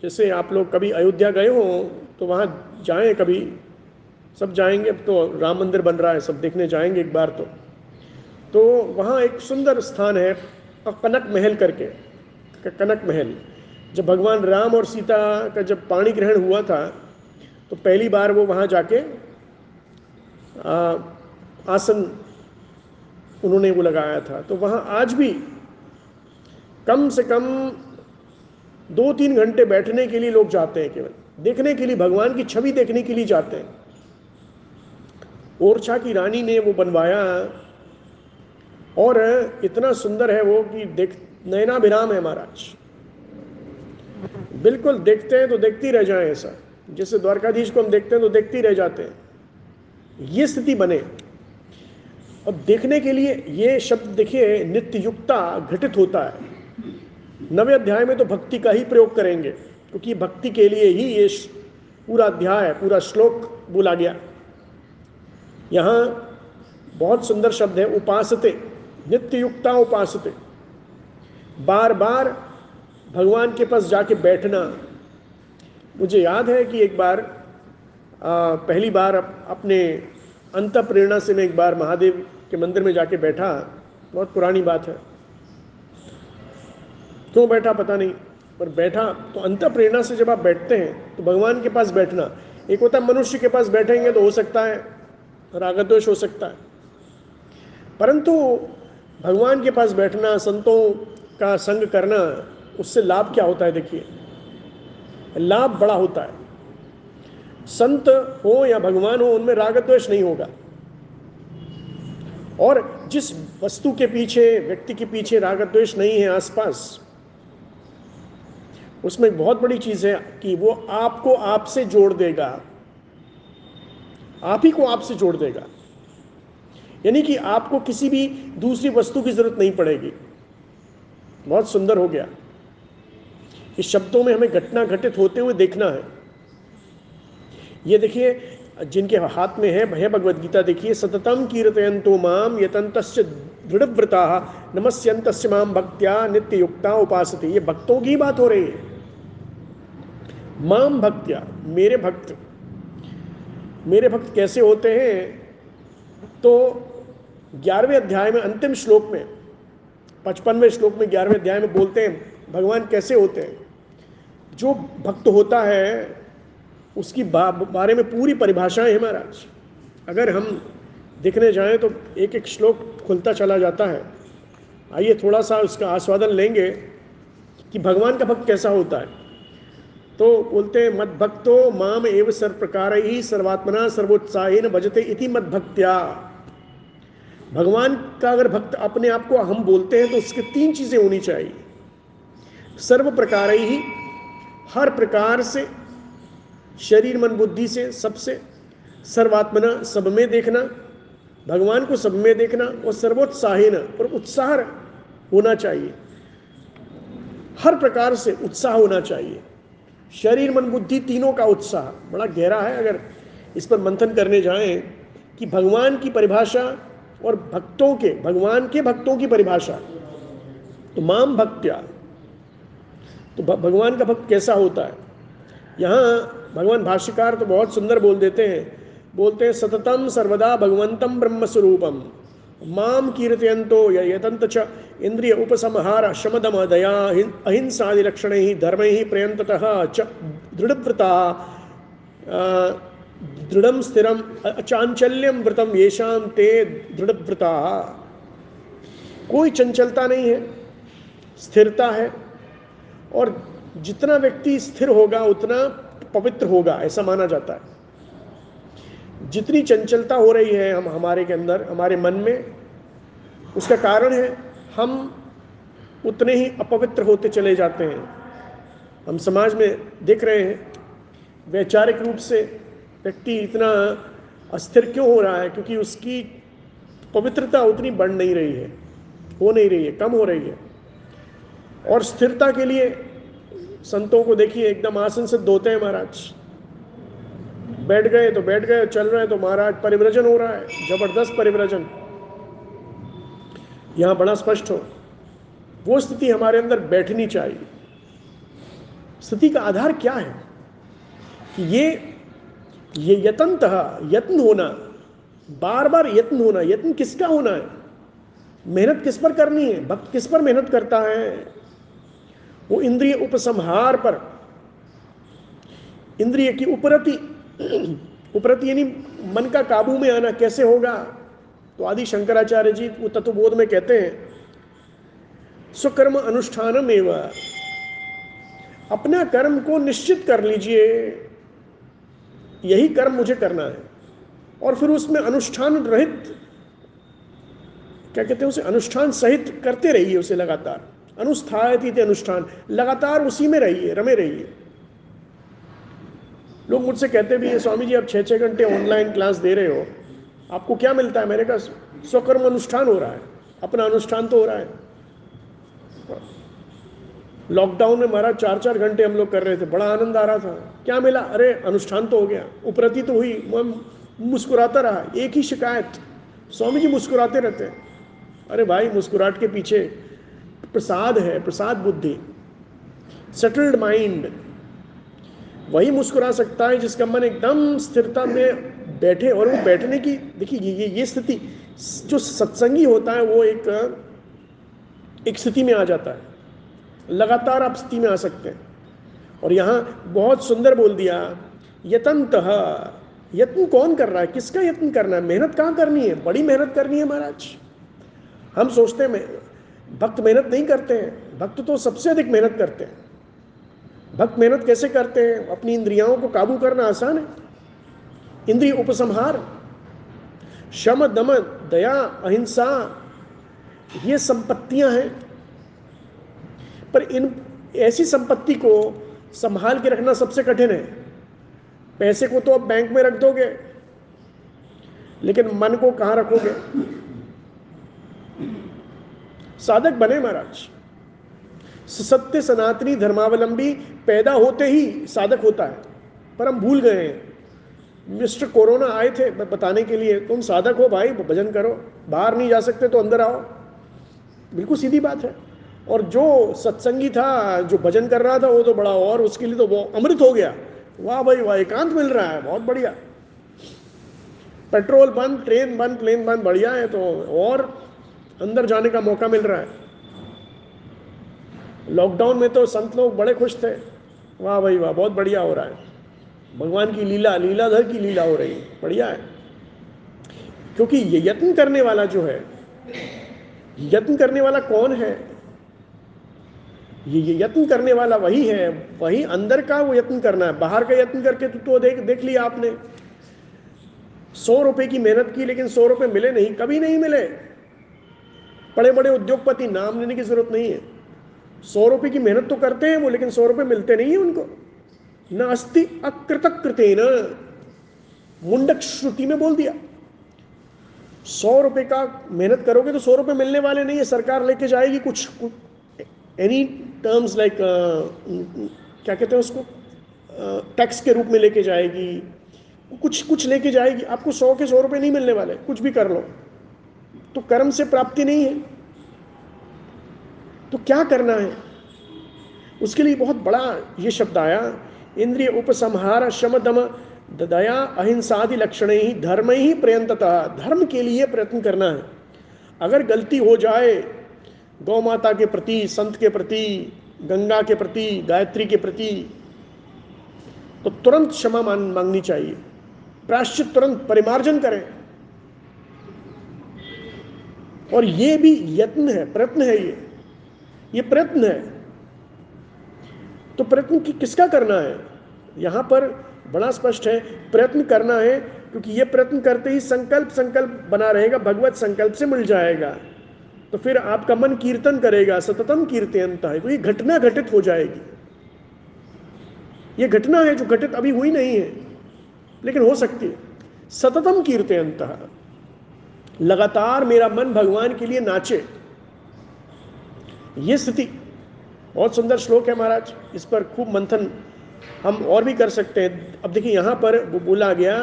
A: जैसे आप लोग कभी अयोध्या गए हो तो वहाँ जाएँ कभी। सब जाएँगे तो राम मंदिर बन रहा है सब देखने जाएँगे एक बार तो। तो वहाँ एक सुंदर स्थान है कनक महल करके कनक महल। जब भगवान राम और सीता का जब पाणी ग्रहण हुआ था तो पहली बार वो वहाँ जाके आ, आसन उन्होंने वो लगाया था। तो वहाँ आज भी कम से कम दो तीन घंटे बैठने के लिए लोग जाते हैं केवल। देखने के लिए, भगवान की छवि देखने के लिए जाते हैं। ओरछा की रानी ने वो बनवाया और इतना सुंदर है वो कि देख, नैना विराम है महाराज। बिल्कुल देखते हैं तो देखते रह जाए ऐसा। जैसे द्वारकाधीश को हम देखते हैं तो देखते रह जाते हैं। ये स्थिति बने। अब देखने के लिए ये शब्द देखिए नित्य युक्ता घटित होता है। नवे अध्याय में तो भक्ति का ही प्रयोग करेंगे क्योंकि भक्ति के लिए ही ये पूरा अध्याय पूरा श्लोक बोला गया। यहाँ बहुत सुंदर शब्द है उपासते नित्य युक्ता उपासते। बार बार भगवान के पास जाके बैठना। मुझे याद है कि एक बार आ, पहली बार अपने अंत प्रेरणा से मैं एक बार महादेव के मंदिर में जाके बैठा, बहुत पुरानी बात है। क्यों बैठा पता नहीं, पर बैठा तो अंत प्रेरणा से जब आप बैठते हैं तो भगवान के पास बैठना, एक होता है मनुष्य के पास बैठेंगे तो हो सकता है रागद्वेश हो सकता है। परंतु भगवान के पास बैठना, संतों का संग करना, उससे लाभ क्या होता है देखिए। लाभ बड़ा होता है। संत हो या भगवान हो, उनमें रागद्वेश नहीं होगा। और जिस वस्तु के पीछे, व्यक्ति के पीछे रागद्वेश नहीं है आसपास, उसमें बहुत बड़ी चीज़ है कि वो आपको आपसे जोड़ देगा। आप ही को आपसे जोड़ देगा। यानी कि आपको किसी भी दूसरी वस्तु की ज़रूरत नहीं पड़ेगी। बहुत सुंदर हो गया। इस शब्दों में हमें घटना घटित होते हुए देखना है। ये देखिए, जिनके हाथ में है भय भगवद गीता देखिए सततम कीर्तयंतो माम यतंत दृढ़व्रता नमस्यंत माम भक्त्या नित्य युक्ता उपासते। ये भक्तों की बात हो रही है। माम भक्त्या, मेरे भक्त मेरे भक्त कैसे होते हैं? तो ग्यारहवें अध्याय में, अंतिम श्लोक में, पचपनवें श्लोक में, ग्यारहवें अध्याय में बोलते हैं, भगवान कैसे होते हैं? जो भक्त होता है उसकी बारे में पूरी परिभाषाएँ हैं महाराज। अगर हम देखने जाएँ तो एक एक श्लोक खुलता चला जाता है। आइए थोड़ा सा उसका आस्वादन लेंगे कि भगवान का भक्त कैसा होता है। तो बोलते हैं, मद भक्तो माम एव सर्व प्रकार ही सर्वात्मना सर्वोत्साही भजते इति मद भक्त्या। भगवान का अगर भक्त अपने आप को हम बोलते हैं तो उसके तीन चीज़ें होनी चाहिए। सर्व प्रकार ही हर प्रकार से शरीर मन बुद्धि से सबसे, सर्वात्मना सब में देखना, भगवान को सब में देखना और सर्वोत्साहीन और उत्साह होना चाहिए। हर प्रकार से उत्साह होना चाहिए। शरीर मन बुद्धि तीनों का उत्साह, बड़ा गहरा है अगर इस पर मंथन करने जाएँ कि भगवान की परिभाषा और भक्तों के, भगवान के भक्तों की परिभाषा। तो माम भक्त्या तो भगवान का भक्त कैसा होता है? यहाँ भगवान भाष्यकार तो बहुत सुंदर बोल देते हैं। बोलते हैं, सततम सर्वदा भगवंतम ब्रह्म स्वरूपम माम कीर्तयंतो यतंत च। इंद्रिय उपसंहार शमदम दया अहिंसादि लक्षण ही धर्म ही प्रयंततः च दृढ़व्रता दृढ़ स्थिर चांचल्यम व्रतम येषाम ते दृढ़व्रता। कोई चंचलता नहीं है, स्थिरता है। और जितना व्यक्ति स्थिर होगा, उतना पवित्र होगा, ऐसा माना जाता है। जितनी चंचलता हो रही है हम, हमारे के अंदर, हमारे मन में, उसका कारण है, हम उतने ही अपवित्र होते चले जाते हैं। हम समाज में देख रहे हैं, वैचारिक रूप से व्यक्ति इतना अस्थिर क्यों हो रहा है? क्योंकि उसकी पवित्रता उतनी बढ़ नहीं रही है, हो नहीं रही है, कम हो रही है। और स्थिरता के लिए संतों को देखिए, एकदम आसन से धोते हैं महाराज। बैठ गए तो बैठ गए, चल रहे हैं तो महाराज परिव्रजन हो रहा है, ज़बरदस्त परिव्रजन। यहाँ बड़ा स्पष्ट हो, वो स्थिति हमारे अंदर बैठनी चाहिए। स्थिति का आधार क्या है? कि ये ये यतनत यत्न होना बार बार यत्न होना, यत्न किसका होना है? मेहनत किस पर करनी है? भक्त किस पर मेहनत करता है? वो इंद्रिय उपसंहार पर। इंद्रिय की उपरति उपरति यानी मन का काबू में आना कैसे होगा? तो आदि शंकराचार्य जी वो तत्वबोध में कहते हैं, स्वकर्म अनुष्ठानम एवं अपना कर्म को निश्चित कर लीजिए। यही कर्म मुझे करना है। और फिर उसमें अनुष्ठान रहित, क्या कहते हैं उसे, अनुष्ठान सहित करते रहिए उसे लगातार। अनुष्ठायत अनुष्ठान। लगातार उसी में रहिए, रमे रहिए। लोग मुझसे कहते भी हैं, स्वामी जी, आप छः छः घंटे ऑनलाइन क्लास दे रहे हो। आपको क्या मिलता है? मेरे का स्वकर्म अनुष्ठान हो रहा है। अपना अनुष्ठान तो हो रहा है। लॉकडाउन में महाराज चार चार घंटे हम लोग कर रहे थे। बड़ा आनंद आ रहा था। क्या मिला? अरे, अनुष्ठान तो हो गया। उपरति तो हुई। मैं मुस्कुराता रहा। एक ही शिकायत। स्वामी जी मुस्कुराते रहते हैं। अरे भाई, मुस्कुराहट के पीछे प्रसाद है, प्रसाद बुद्धि। सेटल्ड माइंड वही मुस्कुरा सकता है जिसका मन एकदम स्थिरता में बैठे और वो बैठने की, देखिए ये ये स्थिति, जो सत्संगी होता है वो एक एक स्थिति में आ जाता है। लगातार आप स्थिति में आ सकते हैं। और यहाँ बहुत सुंदर बोल दिया, यतंत, यत्न कौन कर रहा है? किसका यत्न करना है? मेहनत कहाँ करनी है? बड़ी मेहनत करनी है महाराज। हम सोचते हैं भक्त मेहनत नहीं करते हैं। भक्त तो सबसे अधिक मेहनत करते हैं। भक्त मेहनत कैसे करते हैं? अपनी इंद्रियाओं को काबू करना आसान है। इंद्रिय उपसंहार, शम, दम, दया, अहिंसा, ये संपत्तियाँ हैं। पर इन, ऐसी संपत्ति को संभाल के रखना सबसे कठिन है। पैसे को तो आप बैंक में रख दोगे, लेकिन मन को कहाँ रखोगे? साधक बने महाराज। सत्य सनातनी धर्मावलंबी पैदा होते ही साधक होता है। पर हम भूल गए हैं। मिस्टर कोरोना आए थे बताने के लिए, तुम साधक हो भाई, भजन करो, बाहर नहीं जा सकते तो अंदर आओ। बिल्कुल सीधी बात है। और जो सत्संगी था, जो भजन कर रहा था, वो तो बड़ा और उसके लिए तो वो अमृत हो गया। वाह भाई, वाह, एकांत मिल रहा है, बहुत बढ़िया। पेट्रोल बंद, ट्रेन बंद, प्लेन बंद, बढ़िया है तो और अंदर जाने का मौका मिल रहा है। लॉकडाउन में तो संत लोग बड़े खुश थे। वाह भाई वाह बहुत बढ़िया हो रहा है। भगवान की लीला लीलाधर की लीला हो रही है बढ़िया है। क्योंकि ये यत्न करने वाला जो है यत्न करने वाला कौन है? ये यत्न करने वाला वही है वही अंदर का वो यत्न करना है। बाहर का यत्न करके तो, तो देख देख लिया आपने। सौ रुपए की मेहनत की लेकिन सौ रुपए मिले नहीं कभी नहीं मिले। बड़े बड़े उद्योगपति नाम लेने की ज़रूरत नहीं है। सौ रुपए की मेहनत तो करते हैं वो लेकिन सौ रुपए मिलते नहीं है उनको। न अस्थि अकृत न मुंडक श्रुति में बोल दिया। सौ रुपए का मेहनत करोगे तो सौ रुपए मिलने वाले नहीं है सरकार लेके जाएगी कुछ एनी टर्म्स लाइक क्या कहते हैं उसको? टैक्स uh, के रूप में लेके जाएगी कुछ कुछ लेके जाएगी। आपको सौ के सौ रुपए नहीं मिलने वाले कुछ भी कर लो। तो कर्म से प्राप्ति नहीं है। तो क्या करना है? उसके लिए बहुत बड़ा ये शब्द आया, इंद्रिय उपसंहार शम दम दया अहिंसादि लक्षण ही धर्म ही प्रयंतता, धर्म के लिए प्रयत्न करना है। अगर गलती हो जाए गौ माता के प्रति, संत के प्रति, गंगा के प्रति, गायत्री के प्रति तो तुरंत क्षमा मांगनी चाहिए। प्राश्चित तुरंत परिमार्जन करें। और ये भी यत्न है, प्रयत्न है ये। ये प्रयत्न है। तो प्रयत्न की, किसका करना है? यहाँ पर बड़ा स्पष्ट है, प्रयत्न करना है, क्योंकि ये प्रयत्न करते ही संकल्प संकल्प बना रहेगा, भगवत संकल्प से मिल जाएगा। तो फिर आपका मन कीर्तन करेगा, सततम कीर्तनता है तो ये घटना घटित हो जाएगी। ये घटना है जो घटित अभी हुई नहीं है, लेकिन हो सकती है। सततम कीर्तनता लगातार मेरा मन भगवान के लिए नाचे। ये स्थिति बहुत सुंदर श्लोक है महाराज। इस पर खूब मंथन हम और भी कर सकते हैं। अब देखिए, यहाँ पर बोला गया,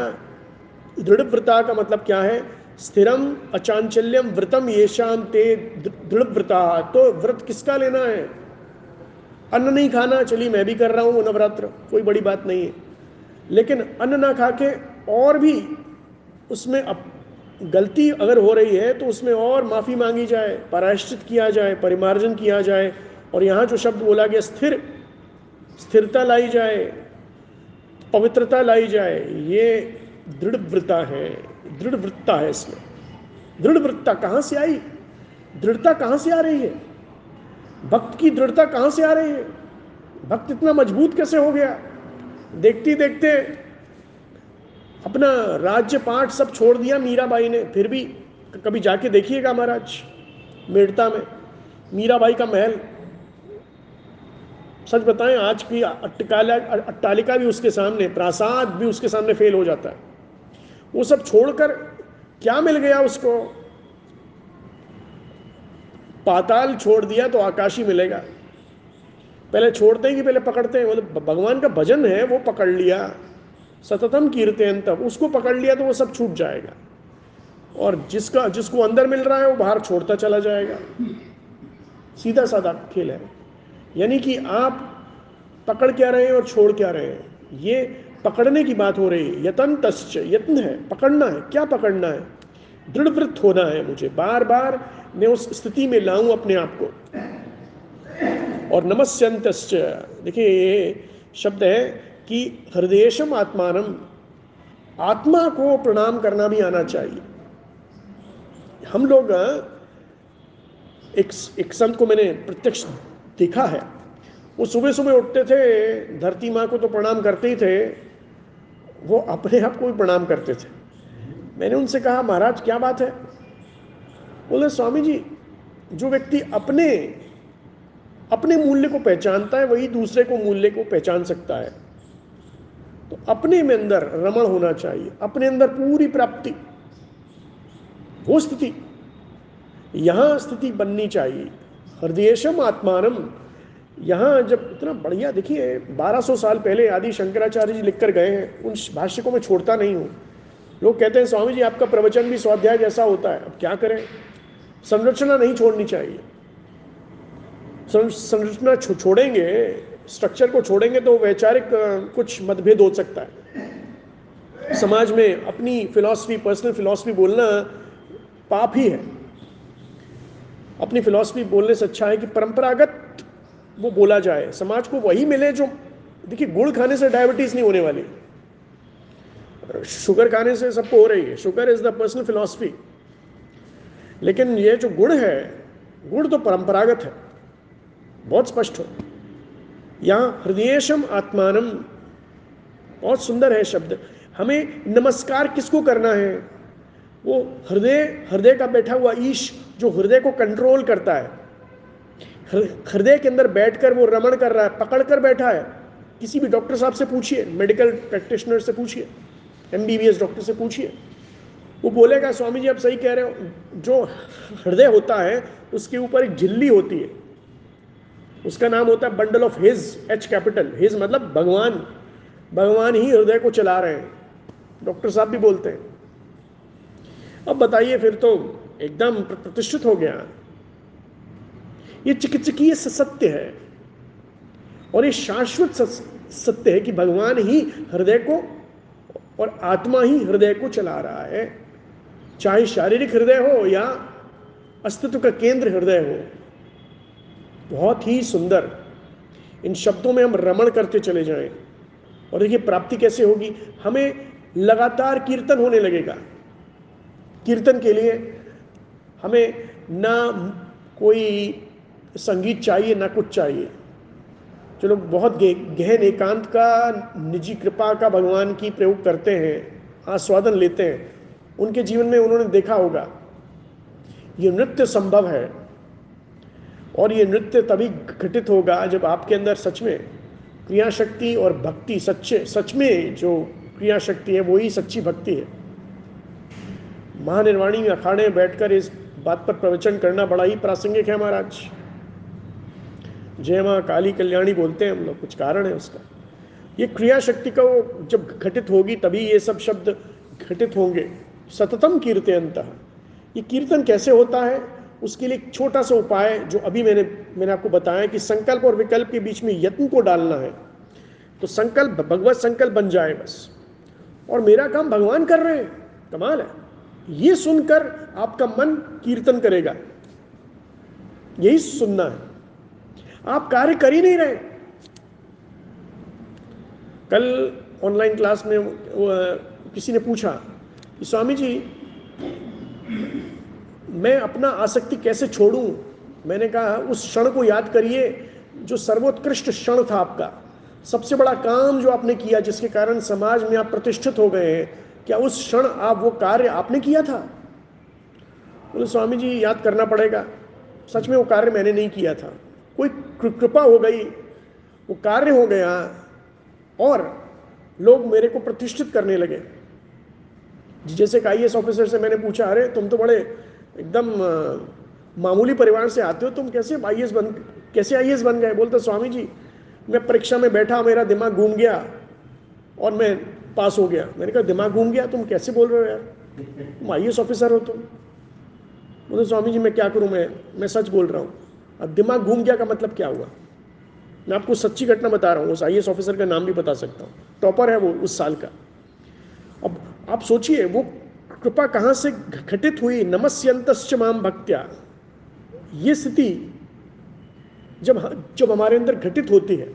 A: दृढ़ व्रता का मतलब क्या है? स्थिरम अचांचल्यम व्रतम ये शाम ते दृढ़ व्रता। तो व्रत किसका लेना है? अन्न नहीं खाना, चलिए मैं भी कर रहा हूँ नवरात्र, कोई बड़ी बात नहीं है। लेकिन अन्न ना खा के और भी उसमें गलती अगर हो रही है तो उसमें और माफ़ी मांगी जाए, पराश्चित किया जाए, परिमार्जन किया जाए, और यहाँ जो शब्द बोला गया, स्थिर, स्थिरता लाई जाए, पवित्रता लाई जाए, ये दृढ़ वृत्ता है दृढ़ वृत्ता है इसमें। दृढ़ वृत्ता कहाँ से आई? दृढ़ता कहाँ से आ रही है? भक्त की दृढ़ता कहाँ से आ रही है? भक्त इतना मज़बूत कैसे हो गया? देखती देखते अपना राज्य पाठ सब छोड़ दिया मीराबाई ने, फिर भी कभी जाके देखिएगा महाराज, मेड़ता में, मीराबाई का महल। सच बताएँ, आज की अट्टकाला, अट्टालिका भी उसके सामने, प्रासाद भी उसके सामने फेल हो जाता है। वो सब छोड़कर क्या मिल गया उसको? पाताल छोड़ दिया तो आकाशी मिलेगा। पहले छोड़ते हैं कि पहले पकड़ते हैं? मतलब भगवान का भजन है, वो पकड़ लिया। सततम कीर्तन तब, उसको पकड़ लिया तो वो सब छूट जाएगा। और जिसका, जिसको अंदर मिल रहा है, वो बाहर छोड़ता चला जाएगा। सीधा साधा खेल है। यानी कि आप पकड़ क्या रहे हैं और छोड़ क्या रहे हैं? ये पकड़ने की बात हो रही है। यतन तश्च यत्न है। पकड़ना है। क्या पकड़ना है? दृढ़वृत्त होना है मुझे। बार बार मैं उस स्थिति में लाऊं अपने आप को। और नमस्यंत देखिए, ये शब्द है कि हृदयशम आत्मान, आत्मा को प्रणाम करना भी आना चाहिए। हम लोग एक एक संत को मैंने प्रत्यक्ष देखा है। वो सुबह सुबह उठते थे, धरती माँ को तो प्रणाम करते ही थे, वो अपने आप को भी प्रणाम करते थे। मैंने उनसे कहा, महाराज, क्या बात है? बोले, स्वामी जी, जो व्यक्ति अपने अपने मूल्य को पहचानता है, वही दूसरे को मूल्य को पहचान सकता है। तो अपने में अंदर रमण होना चाहिए, अपने अंदर पूरी प्राप्ति। वो स्थिति, यहाँ स्थिति बननी चाहिए। हृदयशम आत्मानम। यहाँ जब इतना बढ़िया, देखिए 1200 साल पहले आदि शंकराचार्य जी लिखकर गए हैं, उन भाष्य को मैं छोड़ता नहीं हूँ। लोग कहते हैं, स्वामी जी, आपका प्रवचन भी स्वाध्याय जैसा होता है, अब क्या करें? संरचना नहीं छोड़नी चाहिए। संरचना छोड़ेंगे स्ट्रक्चर को छोड़ेंगे तो वैचारिक कुछ मतभेद हो सकता है। समाज में अपनी फिलॉसफी पर्सनल फिलॉसफी बोलना पाप ही है। अपनी फिलॉसफी बोलने से अच्छा है कि परंपरागत वो बोला जाए। समाज को वही मिले जो, देखिए, गुड़ खाने से डायबिटीज़ नहीं होने वाली। शुगर खाने से सबको हो रही है। Sugar is the personal philosophy लेकिन ये जो गुड़ है, गुड़ तो परंपरागत है। बहुत स्पष्ट हो। यहाँ हृदयेशम आत्मानम। बहुत सुंदर है शब्द। हमें नमस्कार किसको करना है? वो हृदय हृदय का बैठा हुआ ईश जो हृदय को कंट्रोल करता है। हृदय के अंदर बैठकर वो रमण कर रहा है पकड़ कर बैठा है। किसी भी डॉक्टर साहब से पूछिए मेडिकल प्रैक्टिशनर से पूछिए एमबीबीएस डॉक्टर से पूछिए। वो बोलेगा, स्वामी जी, आप सही कह रहे हो। जो हृदय होता है, उसके ऊपर एक झिल्ली होती है। उसका नाम होता है bundle of his H capital his मतलब भगवान। भगवान ही हृदय को चला रहे हैं। डॉक्टर साहब भी बोलते हैं। अब बताइए फिर तो एकदम प्रतिष्ठित हो गया। ये चिकित्सकीय सत्य है। और ये शाश्वत सत्य है कि भगवान ही हृदय को और आत्मा ही हृदय को चला रहा है। चाहे शारीरिक हृदय हो या अस्तित्व का केंद्र हृदय हो। बहुत ही सुंदर। इन शब्दों में हम रमण करते चले जाएँ। और देखिए, प्राप्ति कैसे होगी? हमें लगातार कीर्तन होने लगेगा। कीर्तन के लिए हमें ना कोई संगीत चाहिए, ना कुछ चाहिए। लोग बहुत गहन एकांत का, निजी कृपा का भगवान की प्रयोग करते हैं, आस्वादन लेते हैं, उनके जीवन में उन्होंने देखा होगा, ये नृत्य संभव है। और ये नृत्य तभी घटित होगा जब आपके अंदर सच में क्रिया शक्ति और भक्ति, सच्चे, सच में जो क्रिया शक्ति है, वही सच्ची भक्ति है। महानिर्वाणी में अखाड़े में बैठकर इस बात पर प्रवचन करना बड़ा ही प्रासंगिक है महाराज। जय माँ काली कल्याणी बोलते हैं हम लोग, कुछ कारण है उसका। ये क्रिया शक्ति का वो जब घटित होगी तभी ये सब शब्द घटित होंगे। सततम कीर्तन ये कीर्तन कैसे होता है? उसके लिए एक छोटा सा उपाय जो अभी मैंने मैंने आपको बताया कि संकल्प और विकल्प के बीच में यत्न को डालना है। तो संकल्प, भगवत संकल्प बन जाए बस। और मेरा काम भगवान कर रहे हैं। कमाल है। ये सुनकर आपका मन कीर्तन करेगा। यही सुनना है। आप कार्य कर ही नहीं रहे। कल ऑनलाइन क्लास में किसी ने पूछा कि स्वामी जी मैं अपना आसक्ति कैसे छोड़ूं? मैंने कहा, उस क्षण को याद करिए, जो सर्वोत्कृष्ट क्षण था आपका। सबसे बड़ा काम जो आपने किया, जिसके कारण समाज में आप प्रतिष्ठित हो गए हैं, क्या उस क्षण आप वो कार्य आपने किया था? बोले, स्वामी जी, याद करना पड़ेगा। सच में वो कार्य मैंने नहीं किया था। कोई कृपा हो गई। वो कार्य हो गया और लोग मेरे को प्रतिष्ठित करने लगे। जैसे एक आई ऑफिसर से मैंने पूछा, अरे, तुम तो बड़े एकदम मामूली परिवार से आते हो, तुम कैसे आई बन, कैसे आई बन गए? बोलते स्वामी जी मैं परीक्षा में बैठा, मेरा दिमाग घूम गया और मैं पास हो गया। मैंने कहा, दिमाग घूम गया? तुम कैसे बोल रहे हो यार? तुम आई ऑफिसर हो तुम। बोले स्वामी जी मैं क्या करूँ? मैं मैं सच बोल रहा हूँ। अब दिमाग घूम गया का मतलब क्या हुआ? मैं आपको सच्ची घटना बता रहा हूँ, उस आई ऑफिसर का नाम भी बता सकता हूँ। टॉपर है वो, उस साल का। अब आप सोचिए, वो कृपा कहाँ से घटित हुई? नमस्यंत माम भक्त्या। ये स्थिति जब जब हमारे अंदर घटित होती है,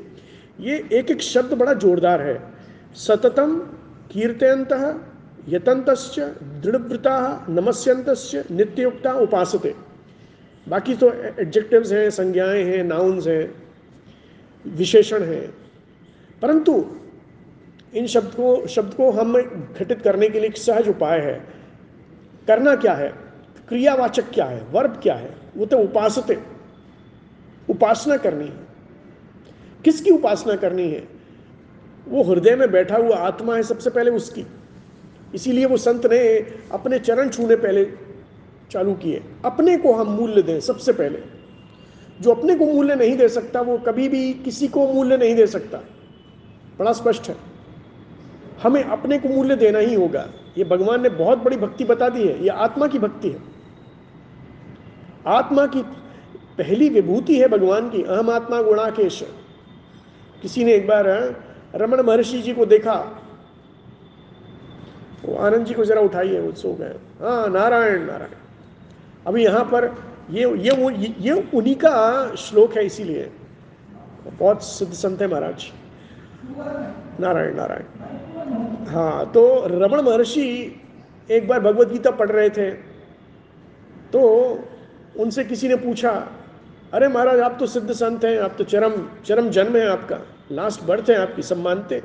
A: ये एक एक शब्द बड़ा जोरदार है। सततम कीर्तयंत यतंत दृढ़व्रता नमस्यंत नित्ययुक्ता, उपासते। बाकी तो एडजेक्टिव्स हैं, संज्ञाएँ हैं नाउन्स हैं, विशेषण हैं। परंतु इन शब्द को शब्द को हम घटित करने के लिए एक सहज उपाय है। करना क्या है? क्रियावाचक क्या है? वर्ब क्या है? वो तो उपासते। उपासना करनी है। किसकी उपासना करनी है? वो हृदय में बैठा हुआ आत्मा है सबसे पहले उसकी। इसीलिए वो संत ने अपने चरण छूने पहले चालू किए। अपने को हम मूल्य दें सबसे पहले। जो अपने को मूल्य नहीं दे सकता, वो कभी भी किसी को मूल्य नहीं दे सकता। बड़ा स्पष्ट है। हमें अपने को मूल्य देना ही होगा। ये भगवान ने बहुत बड़ी भक्ति बता दी है, ये आत्मा की भक्ति है। आत्मा की पहली विभूति है भगवान की, अहम आत्मा गुणाकेश। किसी ने एक बार रमन महर्षि जी को देखा, वो आनंद जी को जरा उठाइए, वो सो गए। हाँ नारायण नारायण। अभी यहाँ पर ये ये ये उन्हीं का श्लोक है इसीलिए। बहुत सिद्ध संत है महाराज। नारायण नारायण। हाँ तो रमण महर्षि एक बार भगवत गीता पढ़ रहे थे तो उनसे किसी ने पूछा, अरे महाराज, आप तो सिद्ध संत हैं, आप तो चरम चरम जन्म है आपका लास्ट बर्थ है आपकी, सब मानते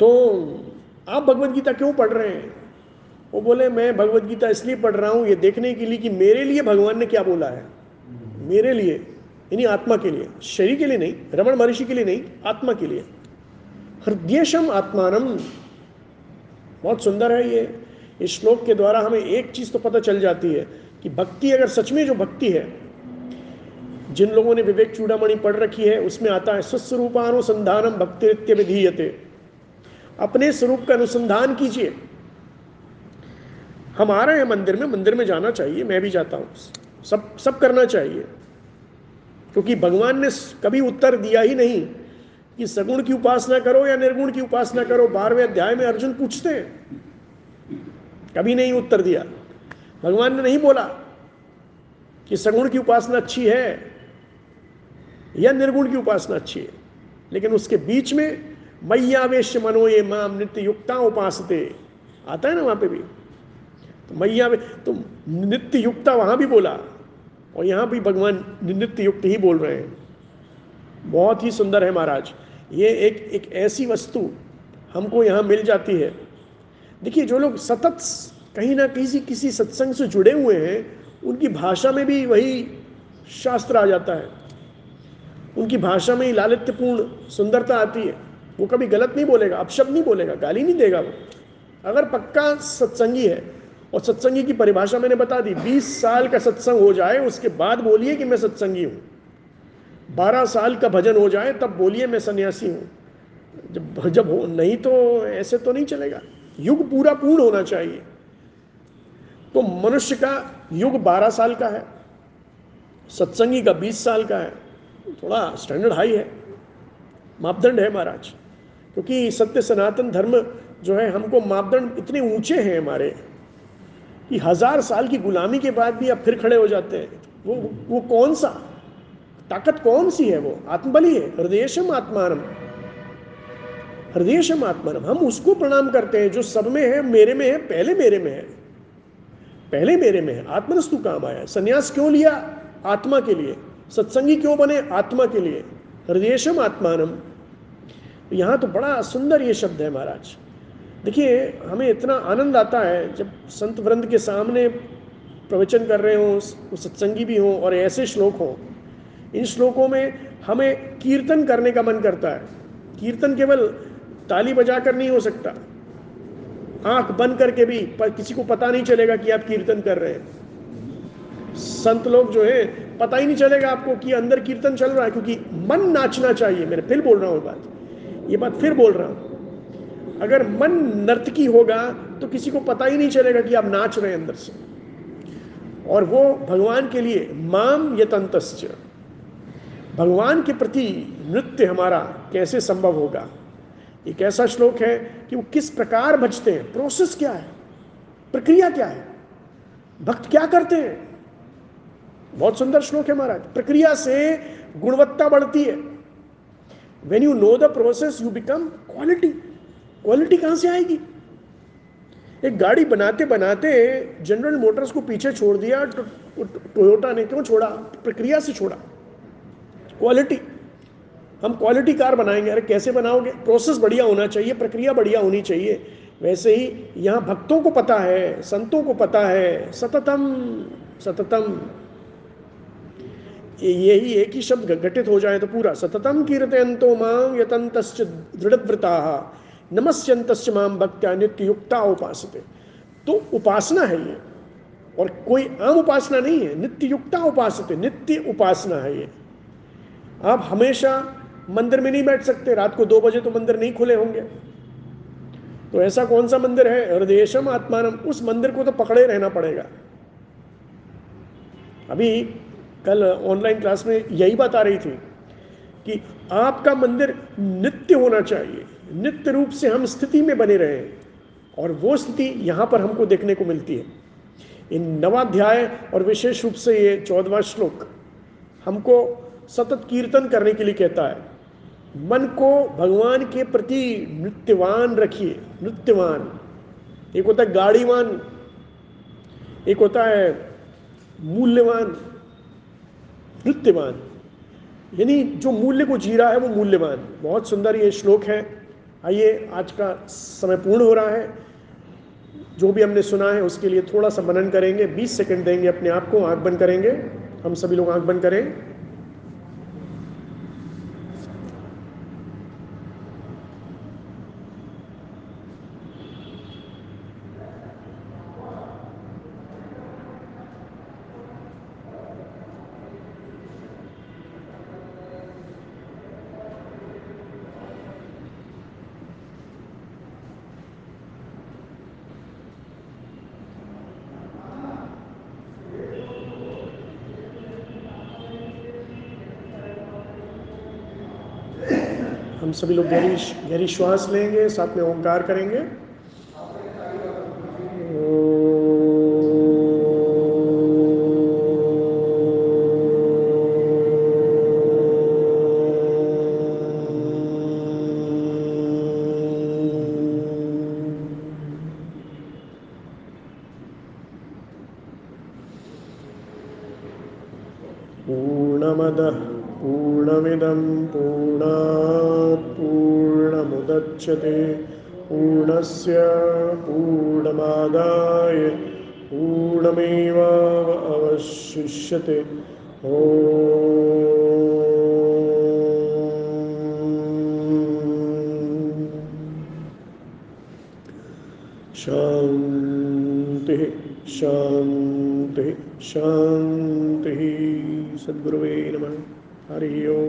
A: तो आप भगवत गीता क्यों पढ़ रहे हैं? वो बोले, मैं भगवत गीता इसलिए पढ़ रहा हूँ, ये देखने के लिए कि मेरे लिए भगवान ने क्या बोला है। मेरे लिए, यानी आत्मा के लिए, शरीर के लिए नहीं, रमण महर्षि के लिए नहीं, आत्मा के लिए। हृदयशम आत्मानम। बहुत सुंदर है ये। इस श्लोक के द्वारा हमें एक चीज़ तो पता चल जाती है कि भक्ति अगर सच में जो भक्ति है, जिन लोगों ने विवेक चूड़ामणि पढ़ रखी है, उसमें आता है स्वस्वरूपानुसंधानम भक्ति विधीयते अपने स्वरूप का अनुसंधान कीजिए। हम आ रहे हैं मंदिर में मंदिर में जाना चाहिए, मैं भी जाता हूँ। सब सब करना चाहिए। क्योंकि भगवान ने कभी उत्तर दिया ही नहीं। कि सगुण की उपासना करो या निर्गुण की उपासना करो, बारहवें अध्याय में अर्जुन पूछते हैं। कभी नहीं उत्तर दिया। भगवान ने नहीं बोला कि सगुण की उपासना अच्छी है या निर्गुण की उपासना अच्छी है। लेकिन उसके बीच में मैयावेश मनो ये माम नित्य युक्ता उपासते। आता है ना वहाँ पे भी? तो मैया तो नित्य युक्ता वहाँ भी बोला और यहाँ भी भगवान नित्य युक्त ही बोल रहे हैं। बहुत ही सुंदर है महाराज। ये एक एक ऐसी वस्तु हमको यहाँ मिल जाती है। देखिए, जो लोग सतत कहीं ना किसी किसी सत्संग से जुड़े हुए हैं, उनकी भाषा में भी वही शास्त्र आ जाता है। उनकी भाषा में ही लालित्यपूर्ण सुंदरता आती है। वो कभी गलत नहीं बोलेगा, अपशब्द नहीं बोलेगा, गाली नहीं देगा वो। अगर पक्का सत्संगी है, और सत्संगी की परिभाषा मैंने बता दी 20 साल का सत्संग हो जाए, उसके बाद बोलिए कि मैं सत्संगी हूँ। 12 साल का भजन हो जाए, तब बोलिए मैं सन्यासी हूँ। जब जब हो, नहीं तो ऐसे तो नहीं चलेगा। युग पूरा पूर्ण होना चाहिए। तो मनुष्य का युग 12 साल का है, सत्संगी का 20 साल का है, थोड़ा स्टैंडर्ड हाई है। मापदंड है महाराज, क्योंकि सत्य सनातन धर्म जो है, हमको मापदंड इतने ऊँचे हैं हमारे, कि हज़ार साल की गुलामी के बाद भी अब फिर खड़े हो जाते हैं। वो वो कौन सा? ताकत कौन सी है वो? आत्मबली है? हृदयशम आत्मानम। हृदयशम आत्मानम। हम उसको प्रणाम करते हैं जो सब में है, मेरे में है, पहले मेरे में है। पहले मेरे में है। आत्मनस्तु काम आया। संन्यास क्यों लिया? आत्मा के लिए। सत्संगी क्यों बने? आत्मा के लिए। हृदयशम आत्मानम। यहाँ तो बड़ा सुंदर ये शब्द है महाराज। देखिए, हमें इतना आनंद आता है जब संत वृंद के सामने प्रवचन कर रहे हों सत्संगी भी हों और ऐसे श्लोक हों। इन श्लोकों में हमें कीर्तन करने का मन करता है। कीर्तन केवल ताली बजाकर नहीं हो सकता। आँख बंद करके भी पर किसी को पता नहीं चलेगा कि आप कीर्तन कर रहे हैं। संत लोग जो है, पता ही नहीं चलेगा आपको कि अंदर कीर्तन चल रहा है, क्योंकि मन नाचना चाहिए। मैं फिर बोल रहा हूँ बात। ये बात फिर बोल रहा हूँ। अगर मन नर्तकी होगा तो किसी को पता ही नहीं चलेगा कि आप नाच रहे हैं अंदर से। और वो भगवान के लिए माम यतंत भगवान के प्रति नृत्य हमारा कैसे संभव होगा? एक ऐसा श्लोक है कि वो किस प्रकार बचते हैं? प्रोसेस क्या है? प्रक्रिया क्या है? भक्त क्या करते हैं? बहुत सुंदर श्लोक है महाराज। प्रक्रिया से गुणवत्ता बढ़ती है। When you know the process you become quality quality कहाँ से आएगी? एक गाड़ी बनाते बनाते जनरल मोटर्स को पीछे छोड़ दिया टोयोटा ने क्यों छोड़ा? प्रक्रिया से छोड़ा। क्वालिटी हम क्वालिटी कार बनाएँगे। अरे कैसे बनाओगे? प्रोसेस बढ़िया होना चाहिए, प्रक्रिया बढ़िया होनी चाहिए। वैसे ही यहाँ भक्तों को पता है, संतों को पता है, सततम सततम। यही एक ही शब्द घटित हो जाए तो पूरा। सततम कीर्तयंतो माम यतंत दृढ़व्रता नमस्यंत माम भक्त्या नित्य युक्ता उपासते। तो उपासना है ये। और कोई आम उपासना नहीं है। नित्य युक्ता उपासते, नित्य उपासना है ये। आप हमेशा मंदिर में नहीं बैठ सकते। रात को दो बजे तो मंदिर नहीं खुले होंगे। तो ऐसा कौन सा मंदिर है? हृदयशम आत्मानम। उस मंदिर को तो पकड़े रहना पड़ेगा। अभी कल ऑनलाइन क्लास में यही बात आ रही थी कि आपका मंदिर नित्य होना चाहिए। नित्य रूप से हम स्थिति में बने रहे और वो स्थिति यहाँ पर हमको देखने को मिलती है। इन नवाध्याय और विशेष रूप से ये चौदवा श्लोक हमको सतत कीर्तन करने के लिए कहता है, मन को भगवान के प्रति नृत्यवान रखिए, नृत्यवान। एक होता है गाड़ीवान एक होता है मूल्यवान, नृत्यवान। यानी जो मूल्य को जी रहा है वो मूल्यवान। बहुत सुंदर ये श्लोक है। आइए, आज का समय पूर्ण हो रहा है। जो भी हमने सुना है उसके लिए थोड़ा सा मनन करेंगे 20 सेकंड देंगे अपने आप को, आँख बंद करेंगे। हम सभी लोग आँख बंद करें। हम सभी लोग गहरी गहरी श्वास लेंगे साथ में ओंकार करेंगे। ॐ शांति शांति शान्तिः सद्गुरुवे नमः। हरि ओम।